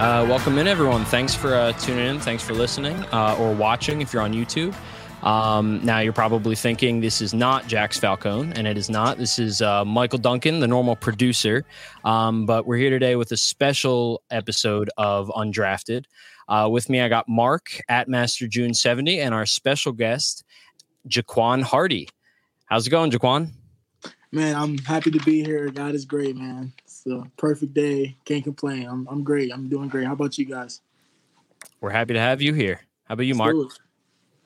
Uh, welcome in, everyone. Thanks for uh, tuning in. Thanks for listening uh, or watching if you're on YouTube. Um, now, you're probably thinking this is not Jax Falcone, and it is not. This is uh, Michael Duncan, the normal producer. Um, but we're here today with a special episode of Undrafted. Uh, with me, I got Marc at Master June 70 and our special guest, JaQuan Hardy. How's it going, JaQuan? Man, I'm happy to be here. God is great, man. It's a perfect day. Can't complain. I'm, I'm great. I'm doing great. How about you guys? We're happy to have you here. How about you, Marc?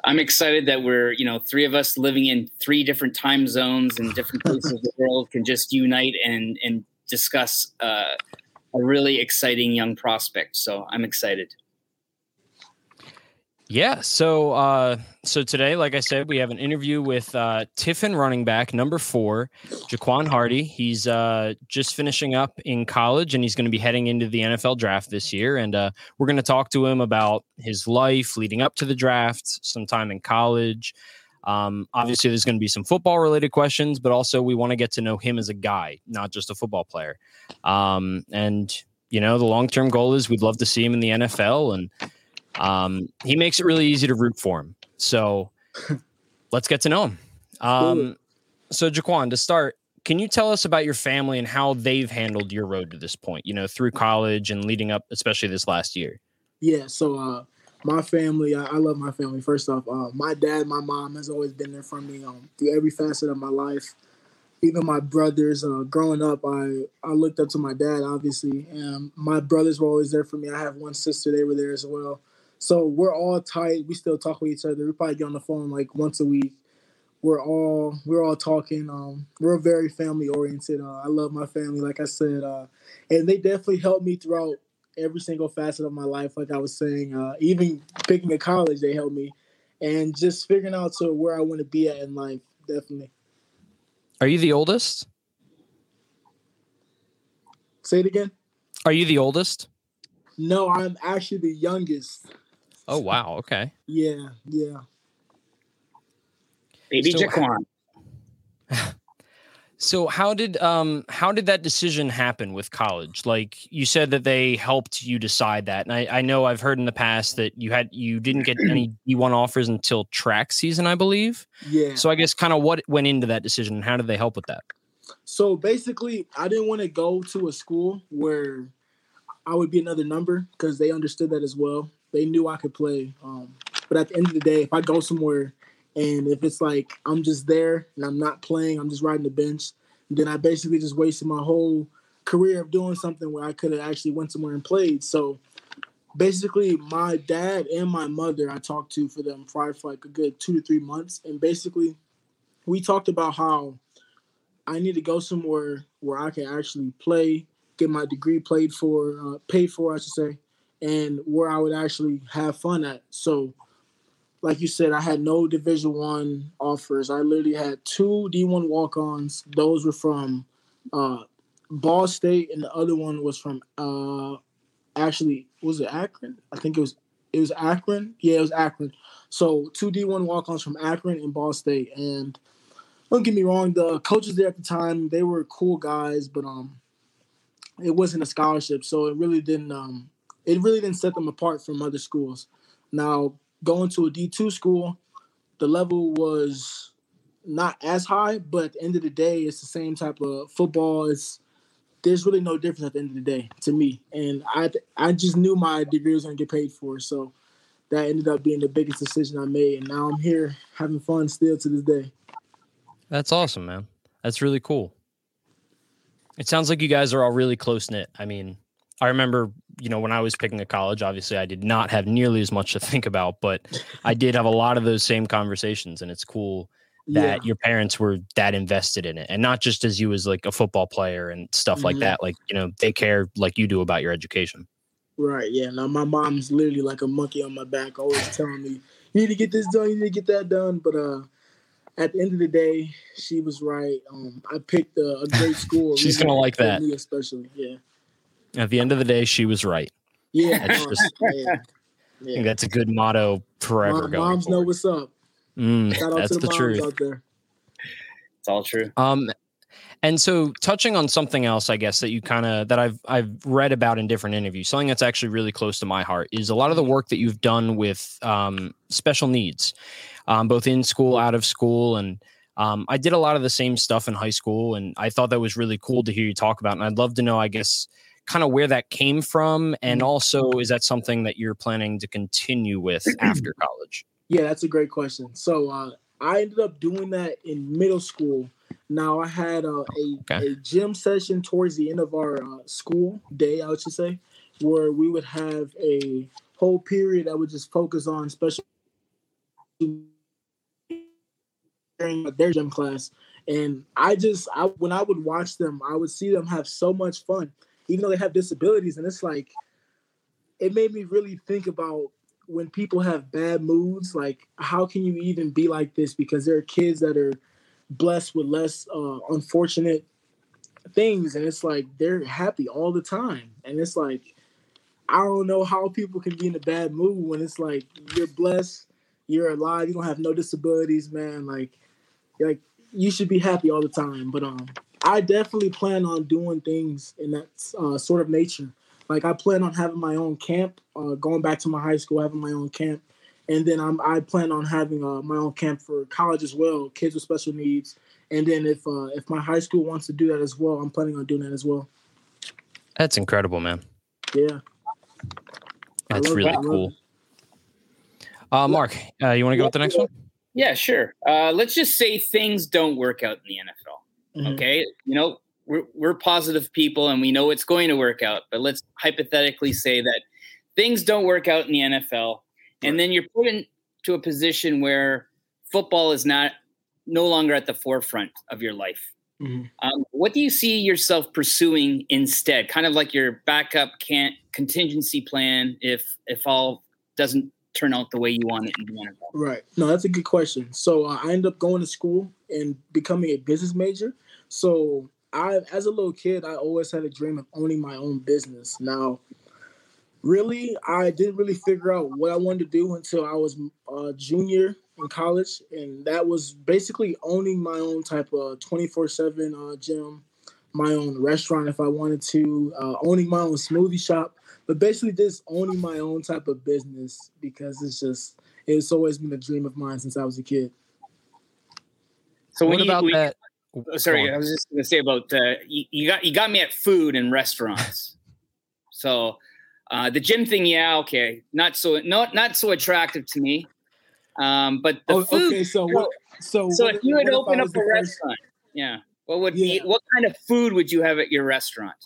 I'm excited that we're, you know, three of us living in three different time zones and different places of the world can just unite and and discuss uh, a really exciting young prospect. So I'm excited. Yeah. So, uh, so today, like I said, we have an interview with uh, Tiffin running back number four, JaQuan Hardy. He's uh, just finishing up in college and he's going to be heading into the NFL draft this year. And uh, we're going to talk to him about his life leading up to the draft, some time in college. Um, obviously, there's going to be some football related questions, but also we want to get to know him as a guy, not just a football player. Um, and, you know, the long term goal is we'd love to see him in the NFL. And, um, he makes it really easy to root for him. So let's get to know him. Um, so JaQuan, to start, can you tell us about your family and how they've handled your road to this point? You know, through college and leading up, especially this last year. Yeah. So uh, my family, I, I, love my family. First off, uh, my dad, my mom has always been there for me um, through every facet of my life. Even my brothers, uh, growing up, I, I looked up to my dad, obviously, and my brothers were always there for me. I have one sister; they were there as well. So we're all tight. We still talk with each other. We probably get on the phone like once a week. We're all we're all talking. Um, we're very family oriented. Uh, I love my family, like I said, uh, and they definitely helped me throughout every single facet of my life. Like I was saying, uh, even picking a college, they helped me, and just figuring out to where I want to be at in life. Definitely. Are you the oldest? Say it again. Are you the oldest? No, I'm actually the youngest. Oh wow. Okay. Yeah. Yeah. Baby so, JaQuan. So how did um how did that decision happen with college? Like you said that they helped you decide that, and I, I know I've heard in the past that you had you didn't get any D one offers until track season, I believe. Yeah. So I guess kind of what went into that decision, and how did they help with that? So basically, I didn't want to go to a school where I would be another number because they understood that as well they knew I could play. Um, but at the end of the day, if I go somewhere and if it's like I'm just there and I'm not playing, I'm just riding the bench, then I basically just wasted my whole career of doing something where I could have actually went somewhere and played. So basically, my dad and my mother I talked to for them for like a good two to three months, and basically we talked about how I need to go somewhere where I can actually play, get my degree played for, uh, paid for, I should say, and where I would actually have fun at. So, like you said, I had no Division One offers. I literally had two D1 walk-ons. Those were from uh, Ball State, and the other one was from uh, actually was it Akron? I think it was it was Akron. Yeah, it was Akron. So two D1 walk-ons from Akron and Ball State. And don't get me wrong, the coaches there at the time they were cool guys, but um, it wasn't a scholarship, so it really didn't um it really didn't set them apart from other schools. Now, going to a D2 school, the level was not as high, but at the end of the day, it's the same type of football. It's there's really no difference at the end of the day to me, and I I just knew my degree was gonna get paid for, so that ended up being the biggest decision I made, and now I'm here having fun still to this day. That's awesome, man. That's really cool. It sounds like you guys are all really close knit. I mean, I remember, you know, when I was picking a college, obviously I did not have nearly as much to think about, but I did have a lot of those same conversations. And it's cool that yeah. your parents were that invested in it and not just as you as like a football player and stuff mm-hmm. like that. Like, you know, they care like you do about your education. Right. Yeah. Now my mom's literally like a monkey on my back, always telling me, you need to get this done, you need to get that done. But uh at the end of the day, she was right. Um, I picked a, a great school. She's gonna like that, especially. Yeah. At the end of the day, she was right. Yeah, that's just, yeah. yeah. I think that's a good motto forever. Mom, moms forward. know what's up. Mm, that's the, the truth. It's all true. Um, And so, touching on something else, I guess that you kind of that I've I've read about in different interviews, something that's actually really close to my heart is a lot of the work that you've done with um, special needs, um, both in school, out of school, and um, I did a lot of the same stuff in high school, and I thought that was really cool to hear you talk about. And I'd love to know, I guess, kind of where that came from, and Mm-hmm. also is that something that you're planning to continue with after college? Yeah, that's a great question. So uh, I ended up doing that in middle school. Now I had uh, a Okay. a gym session towards the end of our uh, school day, I should say, where we would have a whole period that would just focus on special during their gym class. And I just, I when I would watch them, I would see them have so much fun, even though they have disabilities. And it's like, it made me really think about when people have bad moods. Like, how can you even be like this? Because there are kids that are blessed with less uh, unfortunate things, and it's like they're happy all the time. And it's like, I don't know how people can be in a bad mood when it's like you're blessed, you're alive, you don't have no disabilities, man. Like, like you should be happy all the time. But um, I definitely plan on doing things in that uh, sort of nature. Like I plan on having my own camp, uh, going back to my high school, having my own camp, and then I'm, I plan on having uh, my own camp for college as well, kids with special needs. And then if uh, if my high school wants to do that as well, I'm planning on doing that as well. That's incredible, man. Yeah. That's really it. I love cool. Uh, Marc, uh, you want to go with the next one? Yeah, sure. Uh, let's just say things don't work out in the NFL. Mhm. Okay, you know we're we're positive people and we know it's going to work out. But let's hypothetically say that things don't work out in the NFL, and then you're put into a position where football is not no longer at the forefront of your life. Mhm. Um, what do you see yourself pursuing instead? Kind of like your backup can't contingency plan if if all doesn't turn out the way you want it in the NFL. Right. No, that's a good question. So uh, I ended up going to school and becoming a business major. So I, as a little kid, I always had a dream of owning my own business. Now, really, I didn't really figure out what I wanted to do until I was a junior in college, and that was basically owning my own type of twenty four seven uh, gym, my own restaurant if I wanted to, uh, owning my own smoothie shop, but basically just owning my own type of business because it's just it's always been a dream of mine since I was a kid. So what when you, about that? Oh, sorry, I was just going to say about uh, you, you got you got me at food and restaurants. so uh, the gym thing, yeah, okay, not so not not so attractive to me. Um, but the Oh, food. okay, so what? So So what if you had I opened up a first- restaurant, yeah, what would Yeah. be what kind of food would you have at your restaurant?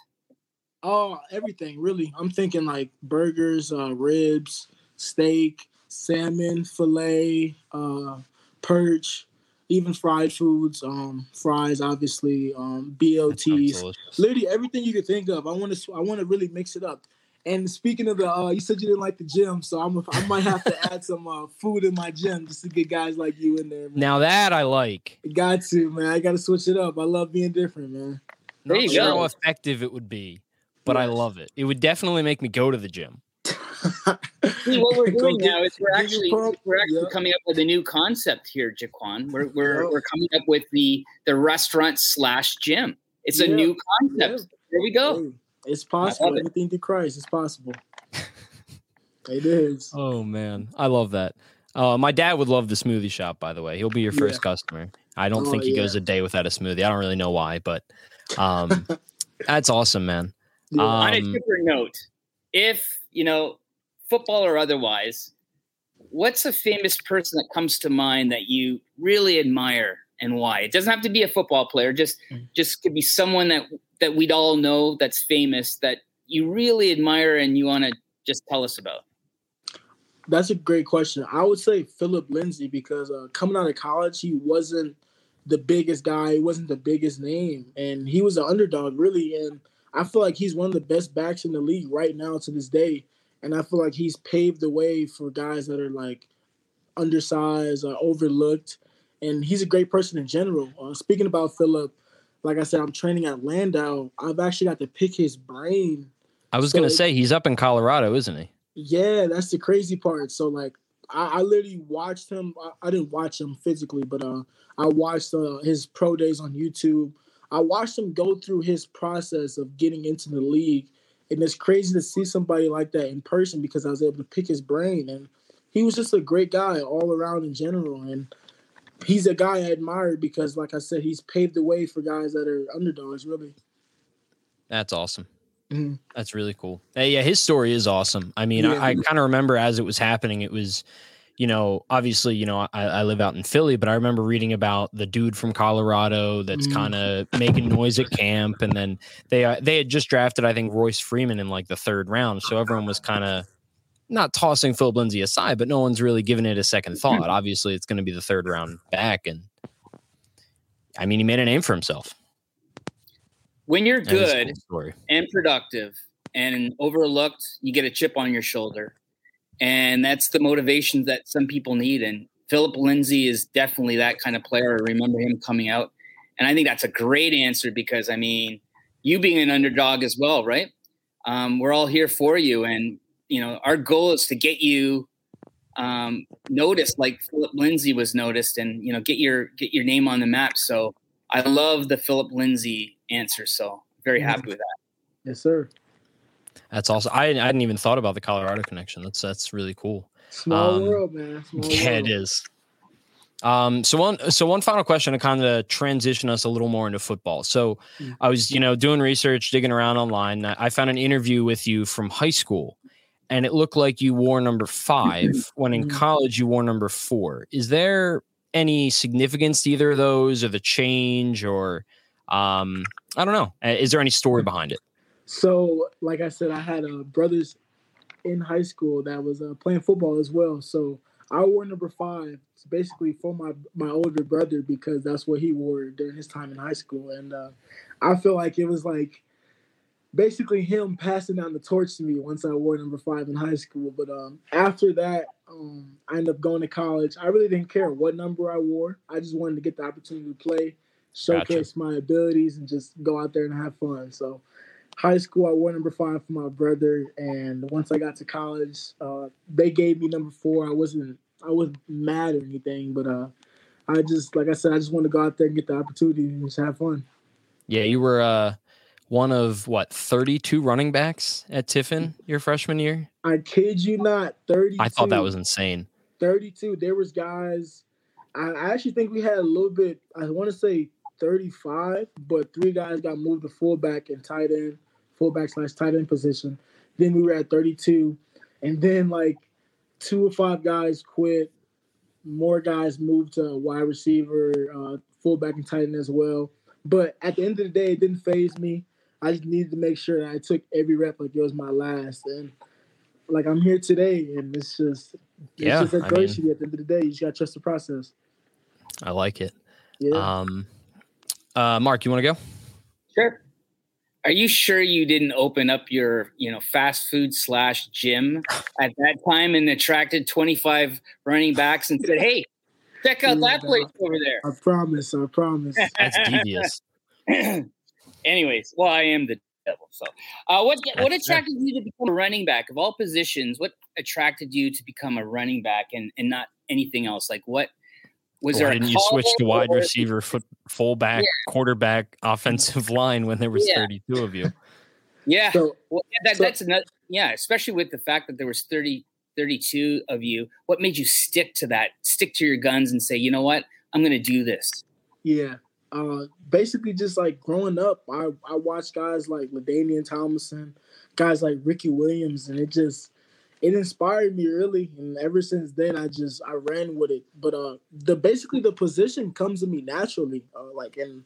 Oh, everything really. I'm thinking like burgers, uh, ribs, steak, salmon, fillet, uh, perch, even fried foods, um, fries, obviously, um, BLTs, literally everything you could think of. I want to, I want to really mix it up. And speaking of the, uh, you said you didn't like the gym, so I'm, I might have to add some uh, food in my gym just to get guys like you in there. Man. Now that I like. Got to, man. I got to switch it up. I love being different, man. There Not you sure go. how effective it would be, but I love it. It would definitely make me go to the gym. See, what we're doing now is we're actually we're actually Yeah. coming up with a new concept here, JaQuan. We're we're, Yeah. we're coming up with the the restaurant slash gym. It's a new concept. There we go. Hey, it's possible. it. Anything through Christ is possible. it is. Oh man, I love that. Uh, my dad would love the smoothie shop. By the way, he'll be your first Yeah. customer. I don't Oh, think he yeah. goes a day without a smoothie. I don't really know why, but um, that's awesome, man. Yeah. On a Um, different note, if you know football or otherwise, what's a famous person that comes to mind that you really admire and why? It doesn't have to be a football player. Just Mm. just could be someone that that we'd all know that's famous that you really admire and you want to just tell us about. That's a great question. I would say Philip Lindsay because uh, coming out of college, he wasn't the biggest guy. He wasn't the biggest name, and he was an underdog, really. And I feel like he's one of the best backs in the league right now to this day. And I feel like he's paved the way for guys that are like undersized or overlooked. And he's a great person in general. Uh, speaking about Philip, like I said, I'm training at Landow. I've actually got to pick his brain I was So gonna say he's up in Colorado, isn't he? yeah, that's the crazy part. So like, I, I literally watched him. I, I didn't watch him physically, but uh, I watched uh, his pro days on YouTube. I watched him go through his process of getting into the league, and it's crazy to see somebody like that in person because I was able to pick his brain, and he was just a great guy all around in general, and he's a guy I admire because, like I said, he's paved the way for guys that are underdogs. Really, that's awesome. Mm-hmm. That's really cool. Hey, yeah, his story is awesome. I mean, yeah. I, I kind of remember as it was happening, it was, you know, obviously, you know, I, I, live out in Philly, but I remember reading about the dude from Colorado that's mm-hmm. kind of making noise at camp, and then they uh, they had just drafted, I think, Royce Freeman in like the third round, so everyone was kind of not tossing Philip Lindsay aside, but no one's really giving it a second thought. Obviously, it's going to be the third round back, and I mean, he made a name for himself when you're good and productive and overlooked, you get a chip on your shoulder. And that's the motivation that some people need. And Philip Lindsay is definitely that kind of player. I remember him coming out. And I think that's a great answer because, I mean, you being an underdog as well, right? Um, we're all here for you. And, you know, our goal is to get you um, noticed like Philip Lindsay was noticed and, you know, get your get your name on the map. So I love the Philip Lindsay answer. So very happy with that. Yes, sir. That's also I, I hadn't even thought about the Colorado connection. That's that's really cool. Small um, world, man. Small yeah, world. it is. Um, so one, so one final question to kind of transition us a little more into football. So, mm-hmm. I was, you know, doing research, digging around online. I found an interview with you from high school, and it looked like you wore number five when in mm-hmm. college you wore number four. Is there any significance to either of those, or the change, or um, I don't know. Uh, is there any story behind it? So, like I said, I had uh, brothers in high school that was uh, playing football as well. So I wore number five, basically for my my older brother because that's what he wore during his time in high school, and uh, I feel like it was like basically him passing down the torch to me once I wore number five in high school. But um, after that, um, I ended up going to college. I really didn't care what number I wore. I just wanted to get the opportunity to play showcase gotcha. my abilities and just go out there and have fun. So high school I wore number five for my brother and once I got to college, uh, they gave me number four. I wasn't I wasn't mad or anything, but uh, I just like I said, I just wanted to go out there and get the opportunity and just have fun. Yeah, you were uh one of what 32 running backs at Tiffin your freshman year? I kid you not, 30. I thought that was insane. 32. There was guys. I actually think we had a little bit. I want to say 35, but three guys got moved to fullback and tight end, fullback slash tight end position. Then we were at 32, and then like two or five guys quit. More guys moved to wide receiver, uh, fullback, and tight end as well. But at the end of the day, it didn't phase me. I just needed to make sure that I took every rep like it was my last. And like I'm here today, and it's just it's yeah, just adversity. I mean, at the end of the day, you just gotta trust the process. I like it. Yeah. Um, uh, Marc, you want to go? Sure. Are you sure you didn't open up your, you know, fast food slash gym at that time and attracted 25 running backs and said, "Hey, check out that place over there"? I promise. I promise. That's devious. Anyways, well, I am the devil. So, uh, what what attracted you to become a running back of all positions? What attracted you to become a running back and and not anything else? Like what was Why there? Didn't you switch to wide receiver, foot, fullback, yeah. quarterback, offensive line when there was yeah. thirty-two of you? Yeah, so, well, that, so, that's another. Yeah, especially with the fact that there was 30, 32 of you. What made you stick to that? Stick to your guns and say, you know what, I'm going to do this. Yeah, uh, basically just like growing up, I I watched guys like LaDainian Tomlinson, guys like Ricky Williams, and it just it inspired me really and ever since then i just i ran with it. But uh the basically the position comes to me naturally uh, like in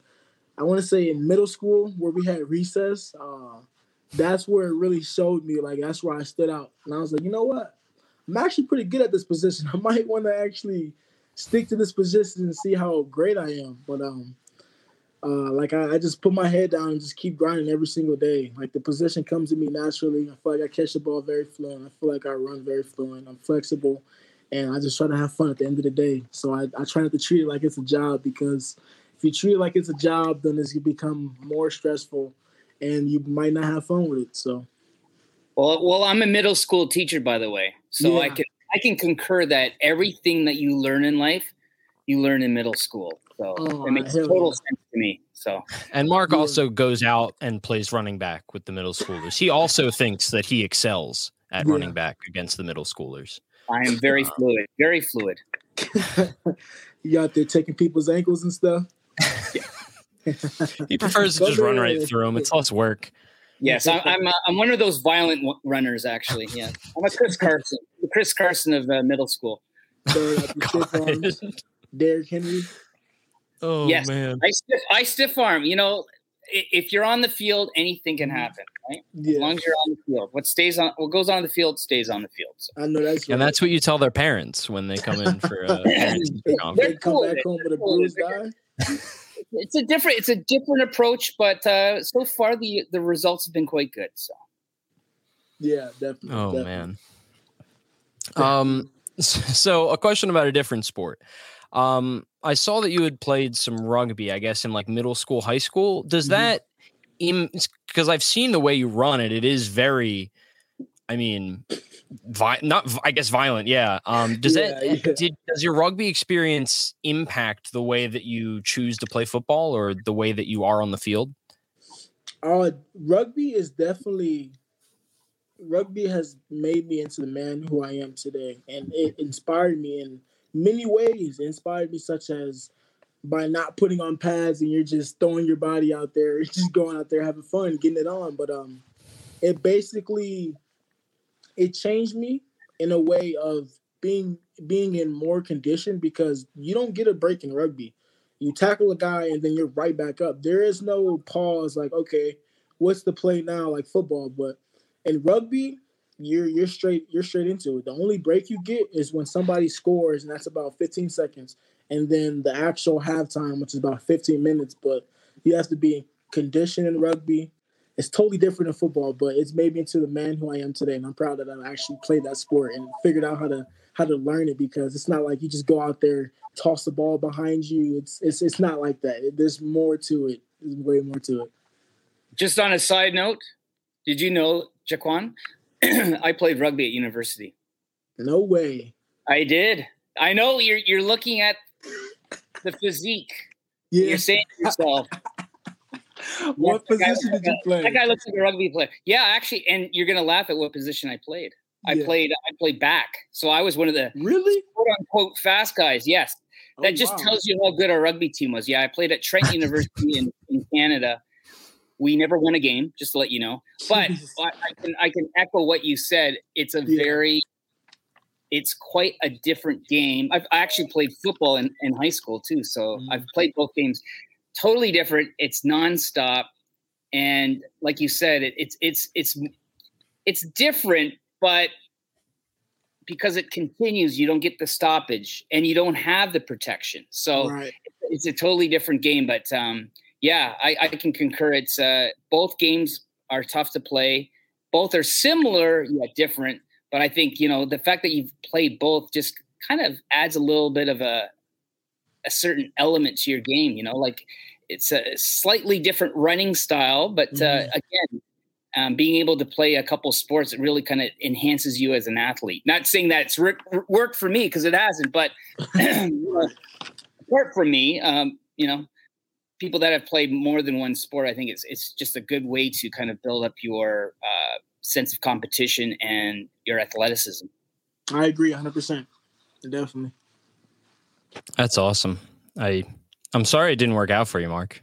i want to say in middle school where we had recess uh that's where it really showed me like that's where i stood out. And i was like you know what? I'm actually pretty good at this position. I might want to actually stick to this position and see how great i am. But um uh, like I, I, just put my head down and just keep grinding every single day. Like the position comes to me naturally. I feel like I catch the ball very fluent. I feel like I run very fluent. I'm flexible, and I just try to have fun at the end of the day. So I, I try not to treat it like it's a job because if you treat it like it's a job, then it's gonna become more stressful, and you might not have fun with it. So. Well, well, I'm a middle school teacher, by the way, so yeah. I can I can concur that everything that you learn in life you learn in middle school. So Oh, it makes total yeah. sense to me. So And Marc Yeah. also goes out and plays running back with the middle schoolers. He also thinks that he excels at Yeah. running back against the middle schoolers. I am very fluid, very fluid. you out there taking people's ankles and stuff. He prefers to just run right through them. It's less work. Yes, I'm I'm, uh, I'm one of those violent w- runners. Actually, yeah, I'm a Chris Carson, the Chris Carson of uh, middle school. Throw it out the stiff arms. God. Derrick Henry. Oh Yes. man. I stiff, I stiff arm. You know, if you're on the field, anything can happen. Right? As long as you're on the field, what stays on, what goes on the field stays on the field. So. I know that's And right. that's what you tell their parents when they come in for uh, They, they come cool back home with a cool bruised eye. It's a different, it's a different approach, but uh, so far the the results have been quite good. So Yeah, definitely. Oh definitely. man. Um so a question about a different sport. Um I saw that you had played some rugby, I guess in like middle school, high school. Does Mhm. that because I've seen the way you run it, it is very I mean vi- not I guess violent, yeah. Um does that Yeah, yeah. did does your rugby experience impact the way that you choose to play football or the way that you are on the field? Uh, rugby is definitely rugby has made me into the man who I am today, and it inspired me in many ways. It inspired me, such as by not putting on pads and you're just throwing your body out there, just going out there having fun, getting it on. But um, it basically it changed me in a way of being being in more condition because you don't get a break in rugby. You tackle a guy and then you're right back up. There is no pause like, okay, what's the play now like football, but in rugby, you're you're straight you're straight into it. The only break you get is when somebody scores and that's about 15 seconds and then the actual halftime which is about 15 minutes, but you have to be in condition in rugby. It's totally different in football, but it's made me into the man who I am today and I'm proud that I actually played that sport and figured out how to how to learn it because it's not like you just go out there toss the ball behind you. It's it's it's not like that. There's more to it. There's way more to it. just on a side note, did you know, JaQuan? I played rugby at university. No way. I did. I know you're you're looking at the physique. Yeah. You're saying to yourself, what position did you play? That guy looks like a rugby player. Yeah, actually, and you're gonna laugh at what position I played. I Yeah. played I played back. So I was one of the Really? quote unquote fast guys. Yes. Oh, that Oh, just wow. tells you how good our rugby team was. Yeah, I played at Trent University in, in Canada. We never won a game, just to let you know. But I, I can I can echo what you said. It's a Yeah. very it's quite a different game. I've I actually played football in, in high school too, so Mhm. I've played both games. Totally different. It's nonstop, and like you said, it, it's it's it's it's different, but because it continues, you don't get the stoppage and you don't have the protection. So right. it's a totally different game. But um, yeah, I, I can concur. It's uh, both games are tough to play. Both are similar yet different. But I think you know the fact that you've played both just kind of adds a little bit of a a certain element to your game. You know, like it's a slightly different running style, but uh, Mhm. again. Um, being able to play a couple sports, it really kind of enhances you as an athlete. Not saying that it's work, worked for me because it hasn't, but you know, apart from me, um, you know, people that have played more than one sport, I think it's it's just a good way to kind of build up your uh, sense of competition and your athleticism. I agree 100%. Definitely. That's awesome. I I'm sorry it didn't work out for you, Marc.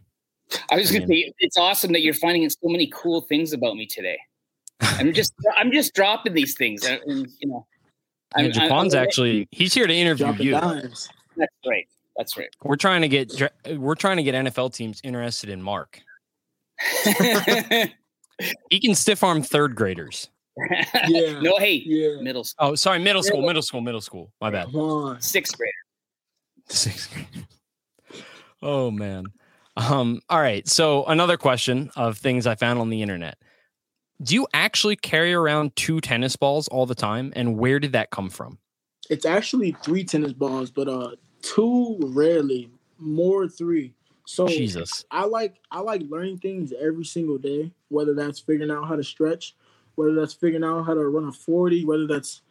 I was going to say it's awesome that you're finding so many cool things about me today. I'm just I'm just dropping these things, and, and, you know. Yeah, I'm- I'm- I'm- actually he's here to interview Dropping you. dimes. That's right. That's right. We're trying to get we're trying to get NFL teams interested in Marc. He can stiff arm third graders. Yeah. No, hey, Yeah. middle school, Oh, sorry, middle school, middle school, middle school. My bad. Sixth grade. Sixth grade. Oh man. Um, all right. So another question of things I found on the internet. Do you actually carry around two tennis balls all the time? And where did that come from? It's actually three tennis balls, but uh two rarely, more three. So Jesus. I like I like learning things every single day, whether that's figuring out how to stretch, whether that's figuring out how to run a 40, whether that's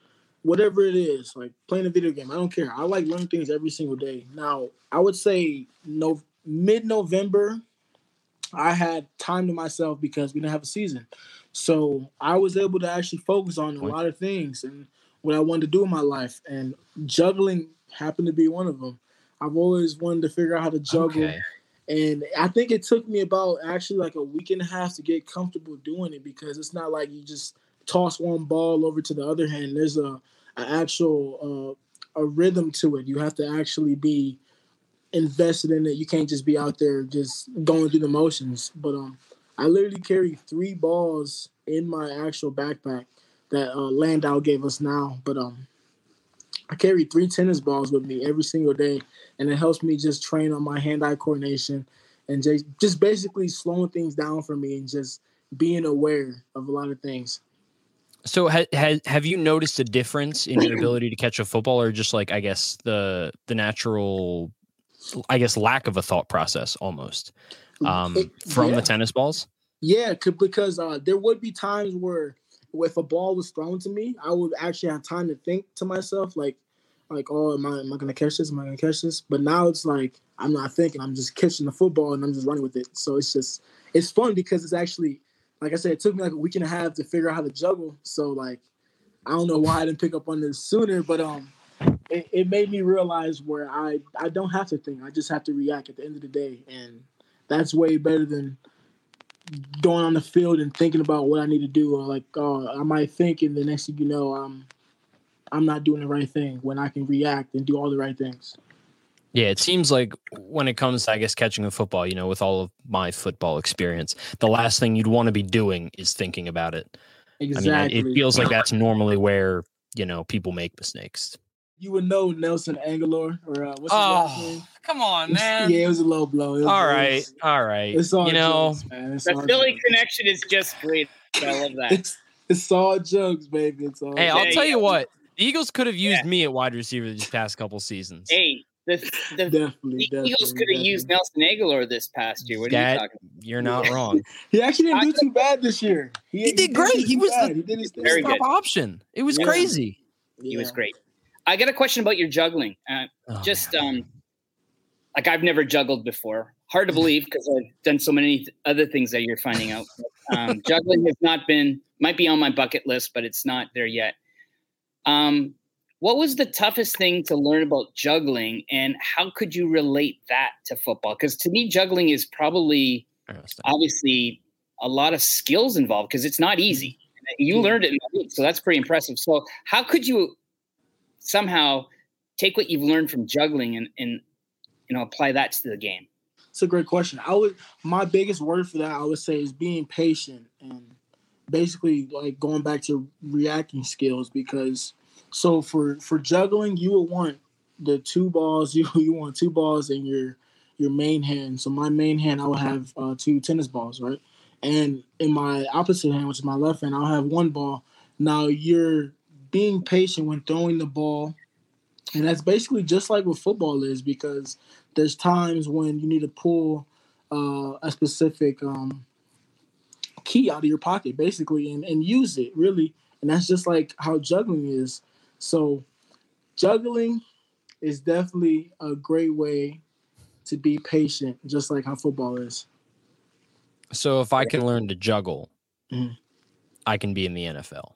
whatever it is, like playing a video game. I don't care. I like learning things every single day. Now, I would say no mid November, I had time to myself because we didn't have a season. So I was able to actually focus on a lot of things and what I wanted to do in my life. And juggling happened to be one of them. I've always wanted to figure out how to juggle. Okay. And I think it took me about actually like a week and a half to get comfortable doing it because it's not like you just toss one ball over to the other hand. There's a, a actual uh, a rhythm to it. You have to actually be invested in it. You can't just be out there just going through the motions. But um, I literally carry three balls in my actual backpack that uh, Landow gave us now. But um, I carry three tennis balls with me every single day, and it helps me just train on my hand-eye coordination and just just basically slowing things down for me and just being aware of a lot of things. So ha, ha, have you noticed a difference in your ability to catch a football, or just like I guess the the natural, I guess lack of a thought process almost um, it, from yeah. the tennis balls? Yeah, because uh, there would be times where if a ball was thrown to me, I would actually have time to think to myself like, like, oh, am I am I gonna catch this? Am I gonna catch this? But now it's like I'm not thinking. I'm just catching the football and I'm just running with it. So it's just it's fun because it's actually like I said, it took me like a week and a half to figure out how to juggle. So like, I don't know why I didn't pick up on this sooner, but um, it, it made me realize where I I don't have to think. I just have to react at the end of the day, and that's way better than going on the field and thinking about what I need to do. Or like, oh, I might think, and the next thing you know, I'm I'm not doing the right thing when I can react and do all the right things. Yeah, it seems like when it comes to, I guess, catching a football, you know, with all of my football experience, the last thing you'd want to be doing is thinking about it. Exactly. I mean, it feels like that's normally where, you know, people make mistakes. You would know Nelson Agholor or uh, what's his oh, last name? Come on, man. Yeah, it was a low blow. Was, all right, was, all right. It's all you know, jokes, man. It's the Philly jokes. connection is just great. I love that. It's, it's all jokes, baby. It's all. Hey, jokes. I'll tell you what. The Eagles could have used yeah. me at wide receiver these past couple seasons. Hey, the, the, definitely, the Eagles could have used Nelson Agholor this past year. What that, are you talking about? You're not wrong. he actually didn't do too bad this year. He, he did great. He was the, he did his very top option. It was yeah. crazy. He was great. I got a question about your juggling. Uh, oh, just um, like I've never juggled before. Hard to believe because I've done so many other things that you're finding out. Um, juggling has not been might be on my bucket list, but it's not there yet. Um, what was the toughest thing to learn about juggling, and how could you relate that to football? Because to me, juggling is probably obviously a lot of skills involved because it's not easy. You learned it in a week, so that's pretty impressive. So, how could you somehow take what you've learned from juggling and, and you know apply that to the game? It's a great question. I would my biggest word for that I would say is being patient and basically like going back to reacting skills because so for for juggling, you would want the two balls. You you want two balls in your your main hand. So my main hand, I will have uh, two tennis balls, right? And in my opposite hand, which is my left hand, I'll have one ball. Now you're being patient when throwing the ball, and that's basically just like what football is because there's times when you need to pull uh, a specific um, key out of your pocket, basically, and, and use it really. And that's just like how juggling is. So juggling is definitely a great way to be patient, just like how football is. So if I can learn to juggle, mm-hmm. I can be in the NFL.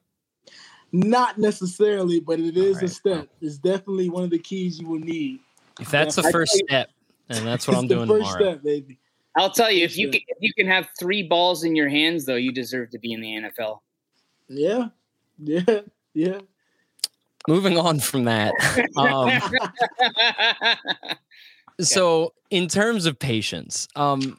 Not necessarily, but it is right. a step. It's definitely one of the keys you will need. If that's the first step, and that's what I'm doing first tomorrow. Step, baby. I'll tell you, if you can, if you can have three balls in your hands, though, you deserve to be in the NFL. Yeah, yeah, yeah moving on from that. Um, so, in terms of patience, um,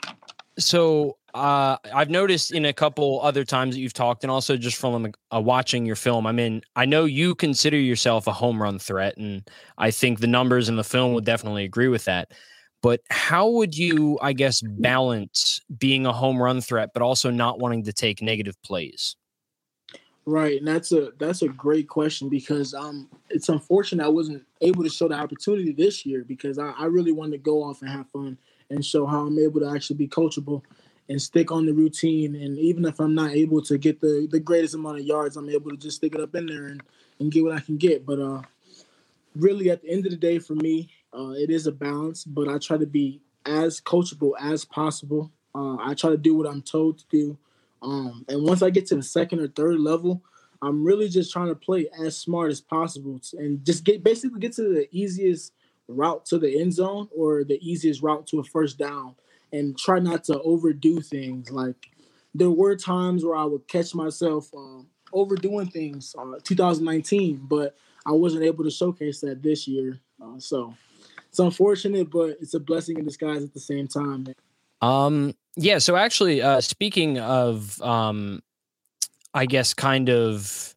so uh, I've noticed in a couple other times that you've talked, and also just from uh, watching your film, I mean, I know you consider yourself a home run threat, and I think the numbers in the film would definitely agree with that. But how would you, I guess, balance being a home run threat, but also not wanting to take negative plays? Right, and that's a that's a great question because um it's unfortunate I wasn't able to show the opportunity this year because I, I really wanted to go off and have fun and show how I'm able to actually be coachable and stick on the routine and even if I'm not able to get the the greatest amount of yards, I'm able to just stick it up in there and and get what I can get. But uh, really, at the end of the day, for me, uh, it is a balance. But I try to be as coachable as possible. Uh, I try to do what I'm told to do. Um, and once I get to the second or third level, I'm really just trying to play as smart as possible and just get basically get to the easiest route to the end zone or the easiest route to a first down and try not to overdo things. Like there were times where I would catch myself um, overdoing things uh, 2019, but I wasn't able to showcase that this year. Uh, so it's unfortunate, but it's a blessing in disguise at the same time. Um, yeah. So actually, uh, speaking of, um, I guess, kind of,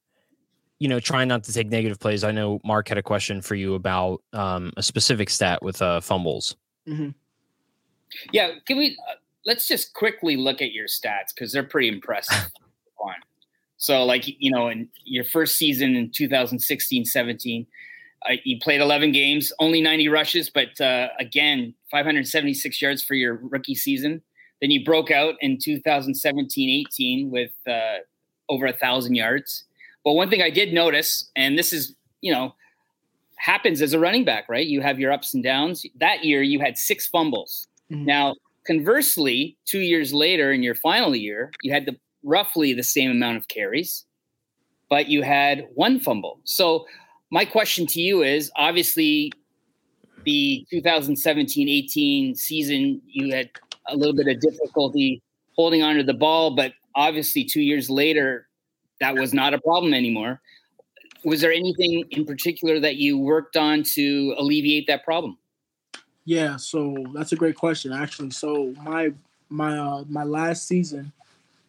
you know, trying not to take negative plays. I know Marc had a question for you about um, a specific stat with uh, fumbles. Mm-hmm. Yeah, can we? Uh, let's just quickly look at your stats because they're pretty impressive. so, like you know, in your first season in 2016-17, uh, you played 11 games, only 90 rushes, but uh, again, 576 yards for your rookie season. Then you broke out in 2017-18 with uh, over a thousand yards. But one thing I did notice, and this is you know happens as a running back, right? You have your ups and downs. That year, you had six fumbles. Mm-hmm. Now, conversely, two years later, in your final year, you had the roughly the same amount of carries, but you had one fumble. So my question to you is obviously the 2017-18 season you had a little bit of difficulty holding onto the ball but obviously 2 years later that was not a problem anymore was there anything in particular that you worked on to alleviate that problem yeah so that's a great question actually so my my uh, my last season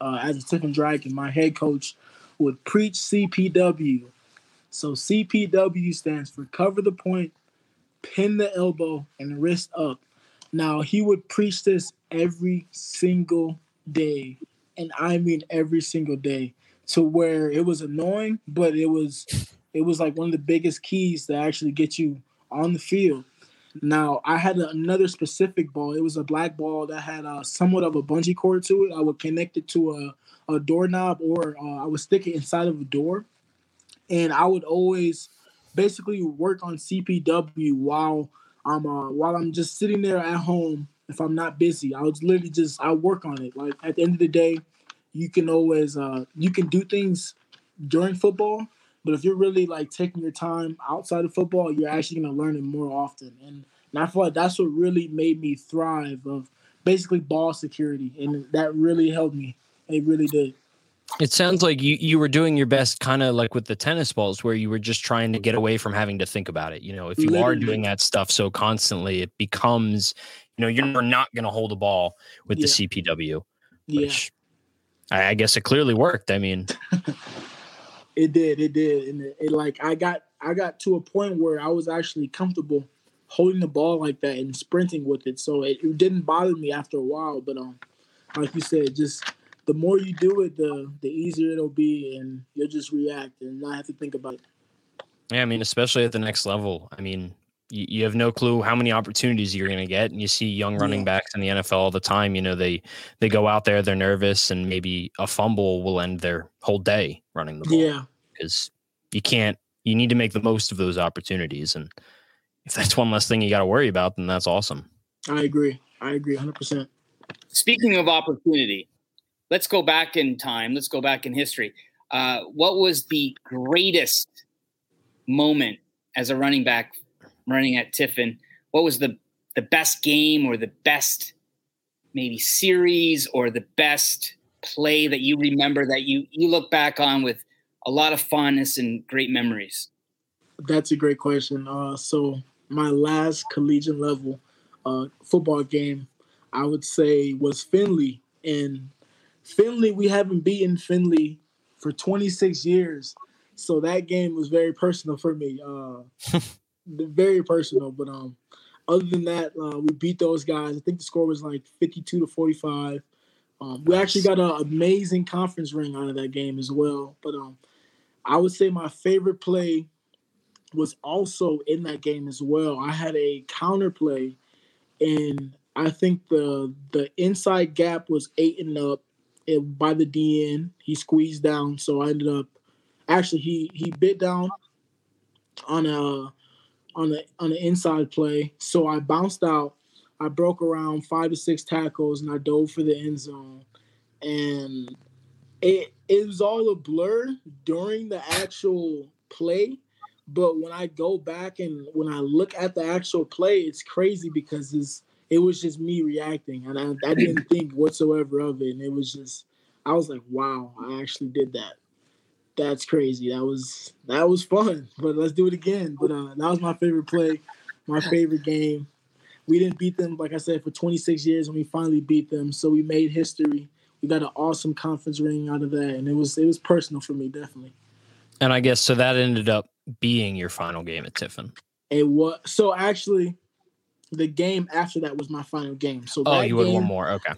uh, as a Tiffin Dragon my head coach would preach CPW so CPW stands for cover the point, pin the elbow, and wrist up. Now he would preach this every single day, and I mean every single day, to where it was annoying, but it was it was like one of the biggest keys to actually get you on the field. Now I had another specific ball. It was a black ball that had a, somewhat of a bungee cord to it. I would connect it to a, a doorknob, or uh, I would stick it inside of a door and I would always basically work on CPW while I'm uh, while I'm just sitting there at home. If I'm not busy, I would literally just I work on it. Like at the end of the day, you can always uh, you can do things during football, but if you're really like taking your time outside of football, you're actually gonna learn it more often. And, and I feel like that's what really made me thrive of basically ball security, and that really helped me. It really did. It sounds like you, you were doing your best kind of like with the tennis balls where you were just trying to get away from having to think about it. You know, if you Literally. are doing that stuff so constantly, it becomes, you know, you're not going to hold a ball with yeah. the CPW, which yeah. I, I, guess it clearly worked. I mean, it did, it did. And it, it like, I got, I got to a point where I was actually comfortable holding the ball like that and sprinting with it. So it, it didn't bother me after a while, but, um, like you said, just the more you do it, the the easier it'll be, and you'll just react and not have to think about it. Yeah, I mean, especially at the next level. I mean, you, you have no clue how many opportunities you're going to get, and you see young running yeah. backs in the NFL all the time. You know, they they go out there, they're nervous, and maybe a fumble will end their whole day running the ball. Yeah, because you can't. You need to make the most of those opportunities, and if that's one less thing you got to worry about, then that's awesome. I agree. I agree 100. percent Speaking of opportunity, let's go back in time. Let's go back in history. Uh, what was the greatest moment as a running back running at Tiffin? What was the the best game or the best maybe series or the best play that you remember that you you look back on with a lot of fondness and great memories? That's a great question. Uh, so my last collegiate level uh, football game, I would say, was Findlay. And Findlay, we haven't beaten Findlay for 26 years. So that game was very personal for me. Uh, very personal. But um, other than that, uh, we beat those guys. I think the score was like 52 to 45. Um, we actually got an amazing conference ring out of that game as well. But um, I would say my favorite play was also in that game as well. I had a counter play, and I think the the inside gap was eight and up it, by the DN. He squeezed down, so I ended up actually he he bit down on a on the on the inside play. So I bounced out. I broke around five to six tackles and I dove for the end zone. And it it was all a blur during the actual play. But when I go back and when I look at the actual play, it's crazy because it's it was just me reacting and I, I didn't think whatsoever of it. And it was just I was like, wow, I actually did that that's crazy. That was that was fun. But let's do it again. But uh, that was my favorite play, my favorite game. We didn't beat them, like I said, for 26 years, and we finally beat them. So we made history. We got an awesome conference ring out of that, and it was it was personal for me, definitely. And I guess so that ended up being your final game at Tiffin. It was so actually, the game after that was my final game. So oh, you had one more. Okay.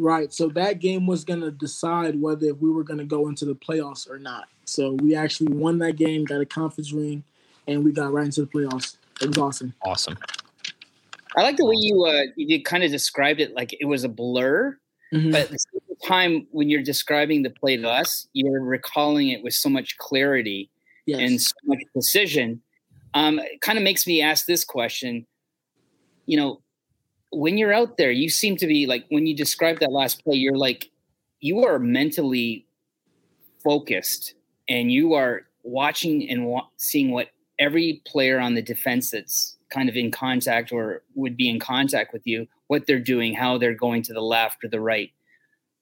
Right. So that game was going to decide whether we were going to go into the playoffs or not. So we actually won that game, got a conference ring, and we got right into the playoffs. It was awesome. Awesome. I like the way you uh, you kind of described it like it was a blur, mm-hmm. but at the same time, when you're describing the play to us, you're recalling it with so much clarity yes. and so much precision. Um, it kind of makes me ask this question. You know, when you're out there, you seem to be like when you describe that last play, you're like you are mentally focused and you are watching and wa- seeing what every player on the defense that's kind of in contact or would be in contact with you, what they're doing, how they're going to the left or the right.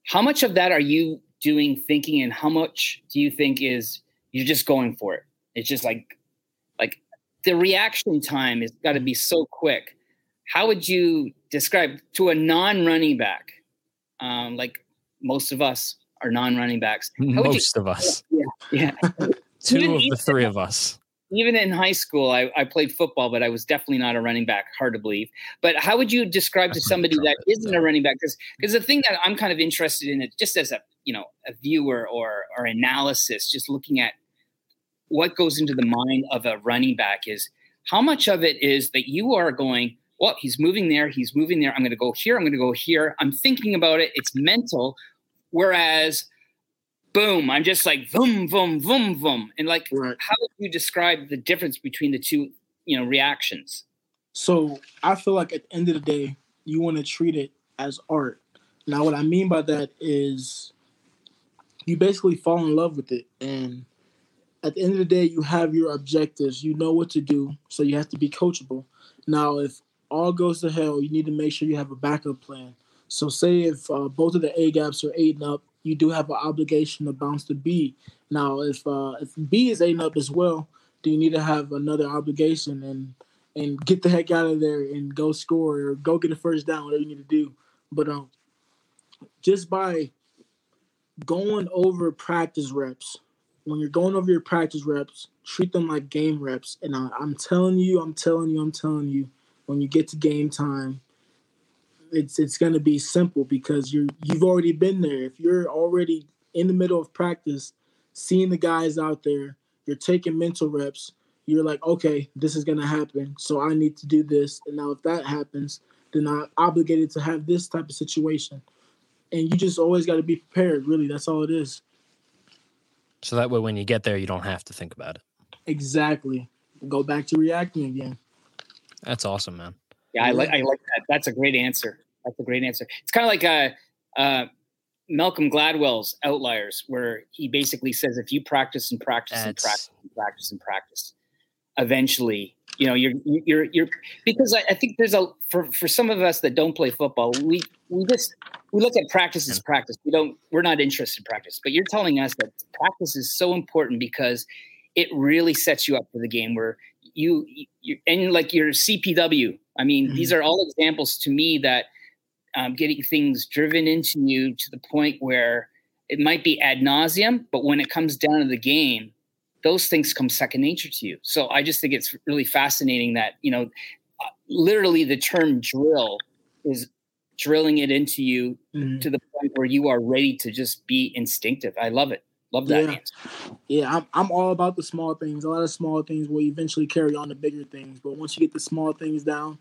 How much of that are you doing thinking and how much do you think is you're just going for it? It's just like like the reaction time has got to be so quick. How would you describe to a non-running back, um, like most of us are non-running backs. Most you, of us. Yeah, yeah. Two even, of the three of us. Even in high school, I, I, played football, but I was definitely not a running back. Hard to believe. But how would you describe to somebody that isn't a running back? Because because the thing that I'm kind of interested in it, just as a you know a viewer or or analysis, just looking at what goes into the mind of a running back is how much of it is that you are going well, he's moving there, he's moving there. I'm going to go here, I'm going to go here. I'm thinking about it. It's mental. Whereas, boom, I'm just like boom, boom, boom, boom. And like, right. how would you describe the difference between the two, you know, reactions? So I feel like at the end of the day, you want to treat it as art. Now, what I mean by that is you basically fall in love with it. And at the end of the day, you have your objectives, you know what to do. So you have to be coachable. Now, if all goes to hell, you need to make sure you have a backup plan. So, say if uh, both of the A gaps are eight and up, you do have an obligation to bounce to B. Now, if uh, if B is eight and up as well, do you need to have another obligation and and get the heck out of there and go score or go get a first down, whatever you need to do. But um, just by going over practice reps, when you're going over your practice reps, treat them like game reps. And I, I'm telling you, I'm telling you, I'm telling you, when you get to game time, it's it's going to be simple because you're you've already been there. If you're already in the middle of practice, seeing the guys out there, you're taking mental reps. You're like, okay, this is going to happen, so I need to do this. And now, if that happens, then I'm obligated to have this type of situation. And you just always got to be prepared. Really, that's all it is. So that way, when you get there, you don't have to think about it. Exactly. Go back to reacting again. That's awesome, man. Yeah, I like I like that. That's a great answer. That's a great answer. It's kind of like uh, uh, Malcolm Gladwell's Outliers, where he basically says if you practice and practice That's... and practice and practice and practice, eventually, you know, you're you're you're because I, I, think there's a for for some of us that don't play football, we we just we look at practice as practice. We don't we're not interested in practice. But you're telling us that practice is so important because it really sets you up for the game where you, you and like your CPW. I mean, mm-hmm. these are all examples to me that um, getting things driven into you to the point where it might be ad nauseum, but when it comes down to the game, those things come second nature to you. So I just think it's really fascinating that you know, uh, literally the term drill is drilling it into you mm-hmm. to the point where you are ready to just be instinctive. I love it. Love that yeah. answer. Yeah, I'm I'm all about the small things. A lot of small things will eventually carry on to bigger things. But once you get the small things down,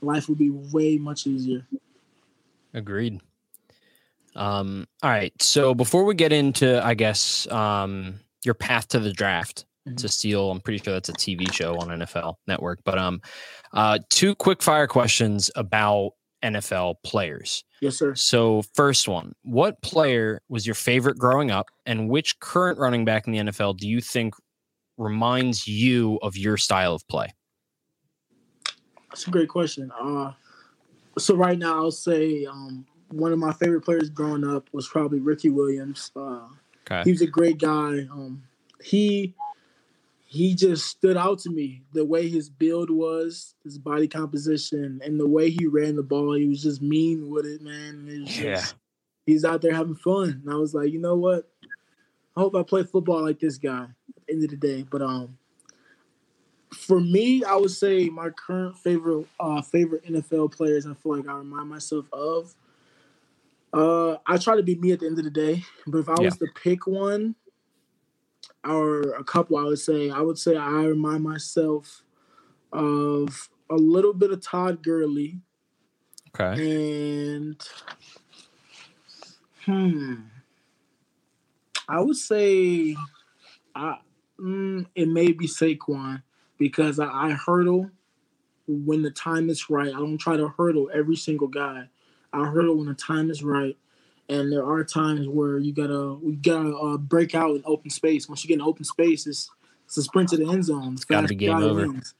life will be way much easier. Agreed. Um, all right. So before we get into, I guess, um, your path to the draft to steal. I'm pretty sure that's a TV show on NFL Network. But um, uh, two quick fire questions about NFL players. Yes, sir. So, first one, what player was your favorite growing up, and which current running back in the NFL do you think reminds you of your style of play? That's a great question. Uh, so right now, I'll say um, one of my favorite players growing up was probably Ricky Williams. Uh, okay. He was a great guy. Um, he he just stood out to me. The way his build was, his body composition, and the way he ran the ball, he was just mean with it, man. It yeah. Just, he's out there having fun. And I was like, you know what? I hope I play football like this guy at the end of the day. But um for me, I would say my current favorite uh favorite NFL players I feel like I remind myself of. Uh I try to be me at the end of the day. But if I yeah. was to pick one, or a couple, I would say. I would say I remind myself of a little bit of Todd Gurley. Okay. And hmm, I would say I mm, it may be Saquon because I, I hurdle when the time is right. I don't try to hurdle every single guy. I hurdle when the time is right and there are times where you gotta we gotta uh, break out in open space. Once you get in open space, it's, it's a sprint to the end zone. It's gotta be game over. Wins.